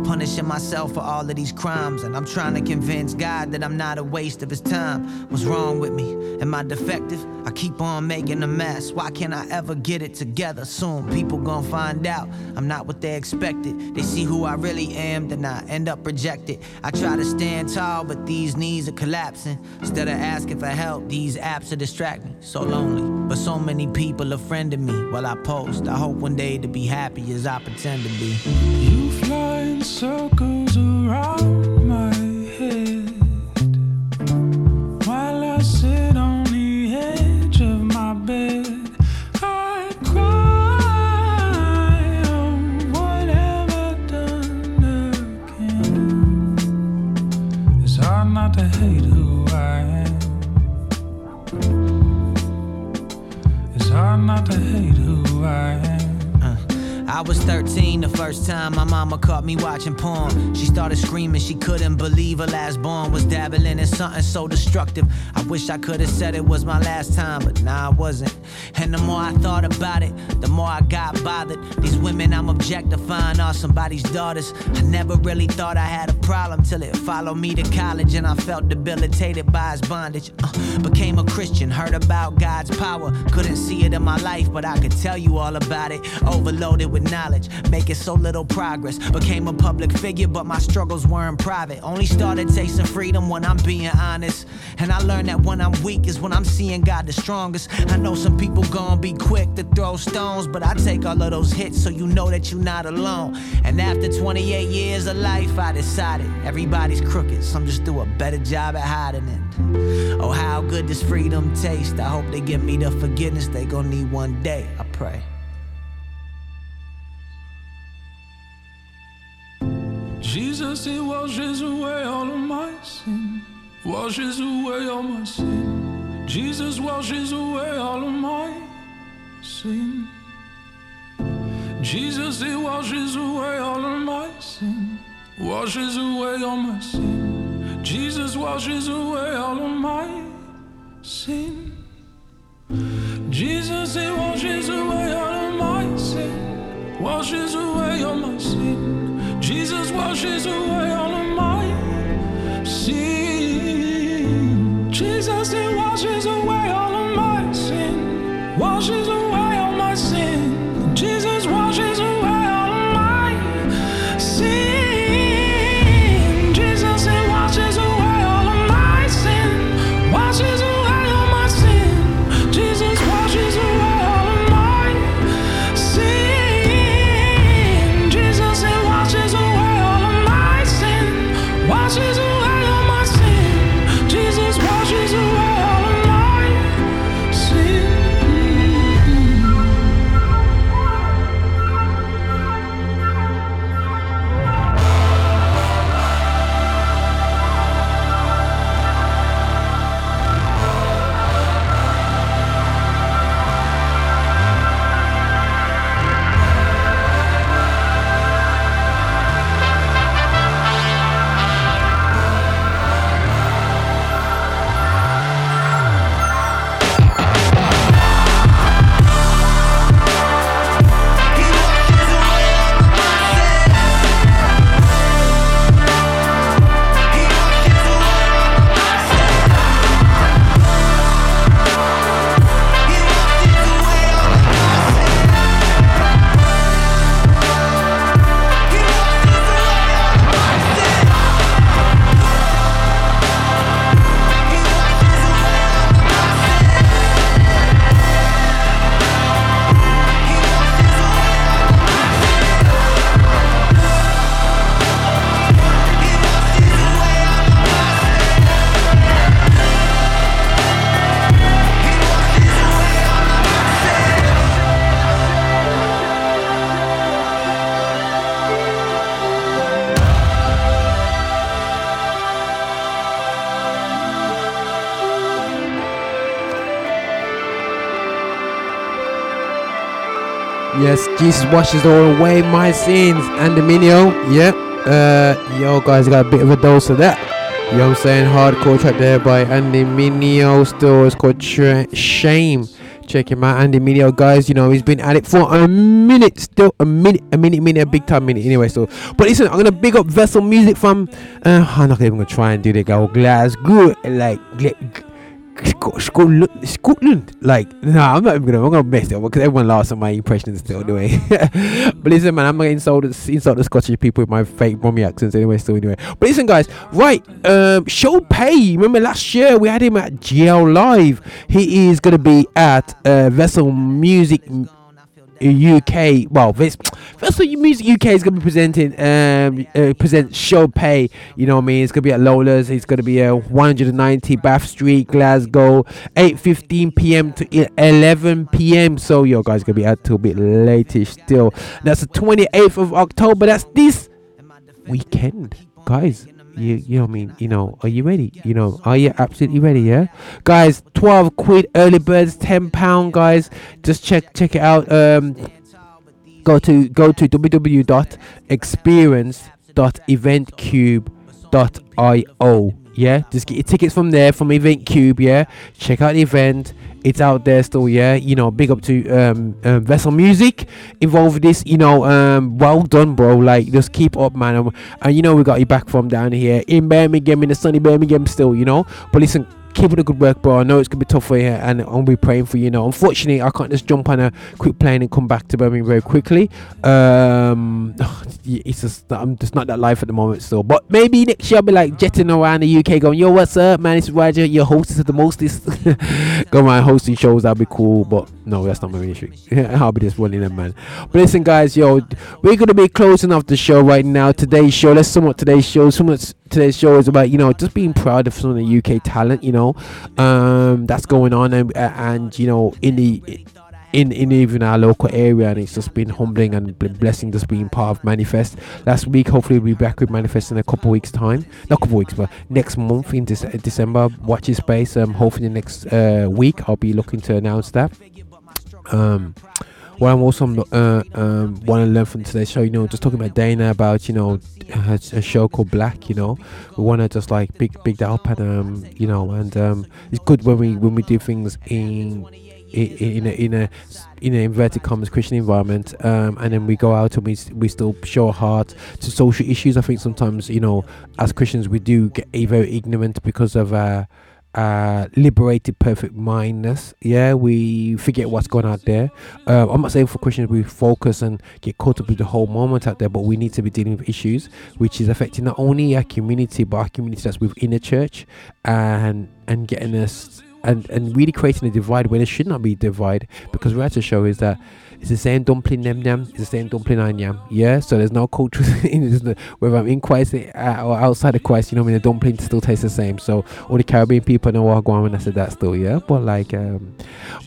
punishing myself for all of these crimes, and I'm trying to convince God that I'm not a waste of His time. What's wrong with me? Am I defective? I keep on making a mess. Why can't I ever get it together? Soon people gon' find out I'm not what they expected. They see who I really am, then I end up rejected. I try to stand tall, but these knees are collapsing. Instead of asking for help, these apps are distracting. So lonely, but so many people are friending me while I post. I hope one day to be happy as I pretend to be.
Circles around
was 13 the first time my mama caught me watching porn. She started screaming, she couldn't believe her last born was dabbling in something so destructive. I wish I could have said it was my last time, but nah, I wasn't. And the more I thought about it, the more I got bothered. These women I'm objectifying are somebody's daughters. I never really thought I had a problem till it followed me to college and I felt debilitated by his bondage. Uh, became a Christian, heard about God's power. Couldn't see it in my life, but I could tell you all about it. Overloaded with knowledge, making so little progress. Became a public figure, but my struggles weren't private. Only started tasting freedom when I'm being honest. And I learned that when I'm weak is when I'm seeing God the strongest. I know some people gon' be quick to throw stones, but I take all of those hits so you know that you're not alone. And after 28 years of life, I decided everybody's crooked, some just do a better job at hiding it. Oh, how good does freedom taste? I hope they give me the forgiveness they gon' need one day. I pray.
Jesus, it washes away all of my sin. Washes away all my sin. Jesus washes away all of my sin. Jesus, it washes away all of my sin. Washes away all my sin. Jesus washes away all of my sin. Jesus, it washes away all of my sin. Washes away all my sin. Jesus washes away all of my sin. Jesus, it washes away all of my sin. Washes away Jesus washes all away my
sins. Andy Mineo, yeah. Uh, yo, guys, got a bit of a dose of that. You know what I'm saying? Hardcore track there by Andy Mineo. Still, it's called Tra- Shame. Check him out, Andy Mineo, guys. You know, he's been at it for a minute. Still, a minute, a minute, minute, a big time minute. Anyway, so. But listen, I'm to big up Vessel Music from. Uh, I'm not even to try and do the go Glasgow. Like, Scotland, Scotland. Like, no, I'm not even gonna. I'm gonna mess it up because everyone laughs at my impressions still anyway. but listen, man, I'm gonna insult insult the Scottish people with my fake Brummy accents anyway. So anyway, but listen, guys, right? Um, Show Pay. Remember last year we had him at GL Live. He is gonna be at uh, Vessel Music. UK. Well, this Vessel Music UK is gonna be presenting um uh, present show pay. You know what I mean? It's gonna be at Lola's. It's gonna be a 190 Bath Street, Glasgow, 8:15 p.m. to 11 p.m. So yo guys gonna be out till a bit latish still. That's the 28th of October. That's this weekend, guys. You, you know I mean? You know, are you ready? You know, are you absolutely ready? Yeah, guys. Twelve quid early birds, ten pound, guys. Just check check it out. Um, go to go to www.experience.eventcube.io. Yeah, just get your tickets from there from Event Cube. Yeah, check out the event. It's out there still. Yeah, you know, big up to um, um Vessel Music involved with this. You know, um, well done, bro. Like, just keep up, man. Um, and you know, we got you back from down here in Birmingham, in the sunny Birmingham, still. You know, but listen, keep up the good work, bro. I know it's gonna be tough for you, and I'll be praying for you. You know, unfortunately, I can't just jump on a quick plane and come back to Birmingham very quickly. Um, it's just I'm just not that life at the moment still. But maybe next year I'll be like jetting around the UK, going, "Yo, what's up, man? It's Roger, your hostess of the mostest." Go around hosting shows, that'd be cool. But no, that's not my ministry. I'll be just running them, man. But listen, guys, yo, we're gonna be closing off the show right now. Today's show. Let's sum up today's show. Sum up today's show is about you know just being proud of some of the UK talent. You know, um, that's going on, and and you know in the in in even our local area, and it's just been humbling and blessing just being part of Manifest. Last week, hopefully, we'll be back with Manifest in a couple weeks' time. Not a couple weeks, but next month in Dec- December. Watch your space. Um, hopefully, next uh, week I'll be looking to announce that. Um, what I'm also uh, um, want to learn from today's show, you know, just talking about Daina about you know a, a show called Black, you know, we want to just like big big that up and um you know and um it's good when we when we do things in in a in a in an inverted commas Christian environment, um, and then we go out and we we still show our heart to social issues. I think sometimes you know as Christians we do get a very ignorant because of uh uh liberated perfect mindness. Yeah we forget what's going out there. Uh, i'm not saying for christians we focus and get caught up with the whole moment out there but we need to be dealing with issues which is affecting not only our community but our community that's within the church and and getting us and and really creating a divide where there should not be divide. Because we're at to show is that it's the same dumpling nem nem it's the same dumpling and yam? Yeah so there's no culture whether i'm in christ uh, or outside of christ you know i mean? The dumpling still tastes the same. So all the caribbean people know what i'm i said that still yeah? But like um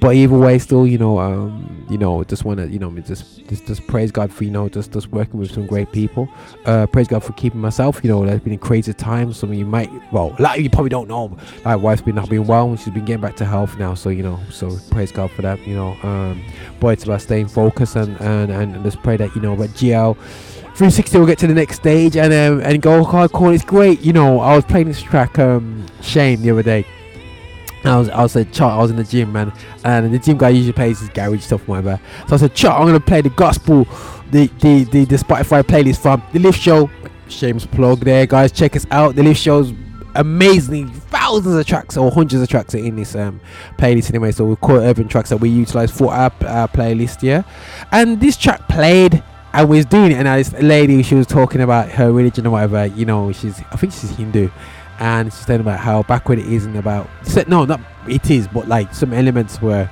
but either way still you know um you know just want to you know just just just praise god for you know just just working with some great people. Uh praise god for keeping myself you know there's been crazy times. Some of you might well a lot of you probably don't know My wife's been not been well she's been getting back to health now. So you know so praise god for that you know um but it's about staying focused and and and just pray that you know but gl 360 will get to the next stage and um, and go hardcore. It's great, you know. I was playing this track, um, Shame, the other day. I was I was like, Chart, I was in the gym, man, and the gym guy usually plays his garage stuff, whatever. So I said, Chart, I'm gonna play the gospel, the the the, the Spotify playlist from the Lift Show. Shame's plug there, guys. Check us out. The Lift Show's amazingly thousands of tracks or hundreds of tracks are in this um playlist anyway. So we call urban tracks that we utilize for our, our playlist, yeah. And this track played. I was doing it, and this lady, she was talking about her religion or whatever. You know, she's I think she's Hindu, and she's saying about how backward it is and about no, not it is, but like some elements were.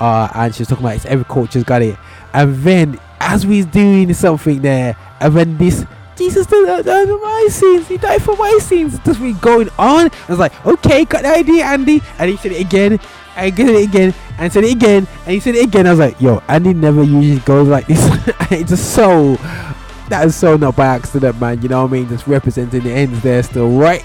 Uh, and she's talking about it's every culture's got it. And then as we're doing something there, and then this Jesus died died for my sins, he died for my sins. Just be going on. I was like, okay, got the idea, Andy. And he said it again. I get it again and said it again and he said it again. I was like, yo, Andy never usually goes like this. it's just so that is so not by accident, man. You know what I mean? Just representing the ends there still right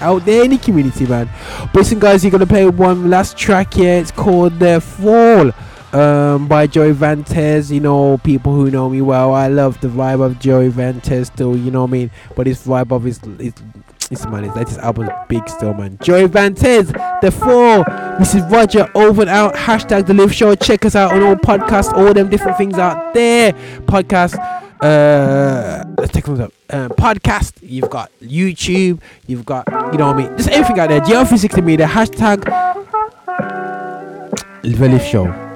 out there in the community, man. But listen, guys, you're gonna play one last track here. It's called The Fall. Um, by Joey Vantes, you know, people who know me well, I love the vibe of Joey Vantes still, you know what I mean? But his vibe of his, his man is latest album is big still, man. Joey Vantes, The Fall, is Roger over and out. Hashtag The Lift Show. Check us out on all podcasts, all them different things out there. Podcast. Uh, let's take them up. Um, podcast. You've got YouTube. You've got, you know what I mean? Just everything out there. GL360 Media. Hashtag The Live Show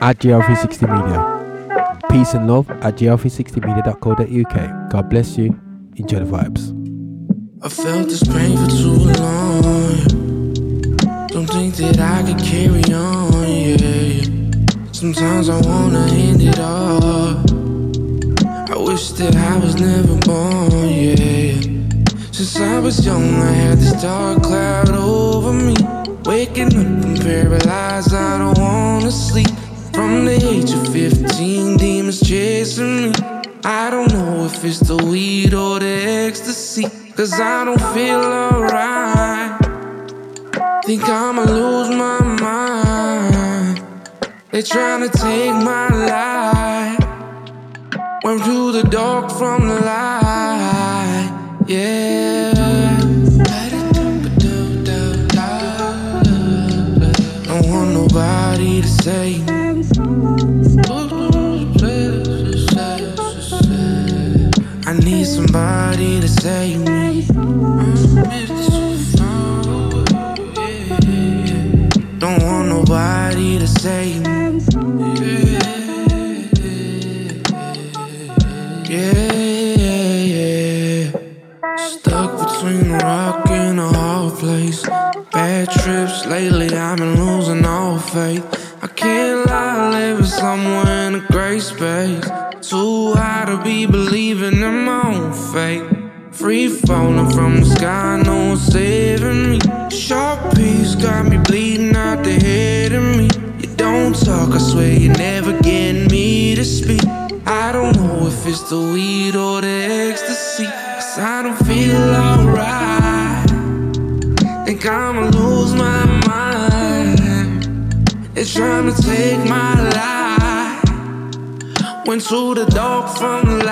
at GL360 Media. Peace and love at GL360media.co.uk. God bless you. Enjoy the vibes.
I felt this pain for too long. Don't think that I could carry on, yeah. Sometimes I wanna end it all. I wish that I was never born, yeah. Since I was young, I had this dark cloud over me. Waking up and paralyzed, I don't wanna sleep. From the age of 15, demons chasing me. I don't know if it's the weed or the ecstasy. Cause I don't feel alright. Think I'ma lose my mind. They tryna take my life.
Went through the dark from the light. Yeah. Don't want nobody to save me. Somebody to save me. Don't want nobody to save me. Yeah, yeah, yeah. Stuck between a rock and a hard place. Bad trips lately, I've been losing all faith. I can't lie, living somewhere in a gray space. Too high to be believing in my own fate. Free falling from the sky, no one's saving me. Sharp piece got me bleeding out the head of me. You don't talk, I swear you're never getting me to speak. I don't know if it's the weed or the ecstasy. Cause I don't feel alright. Think I'ma lose my mind. It's trying to take my life. Went to the dark from the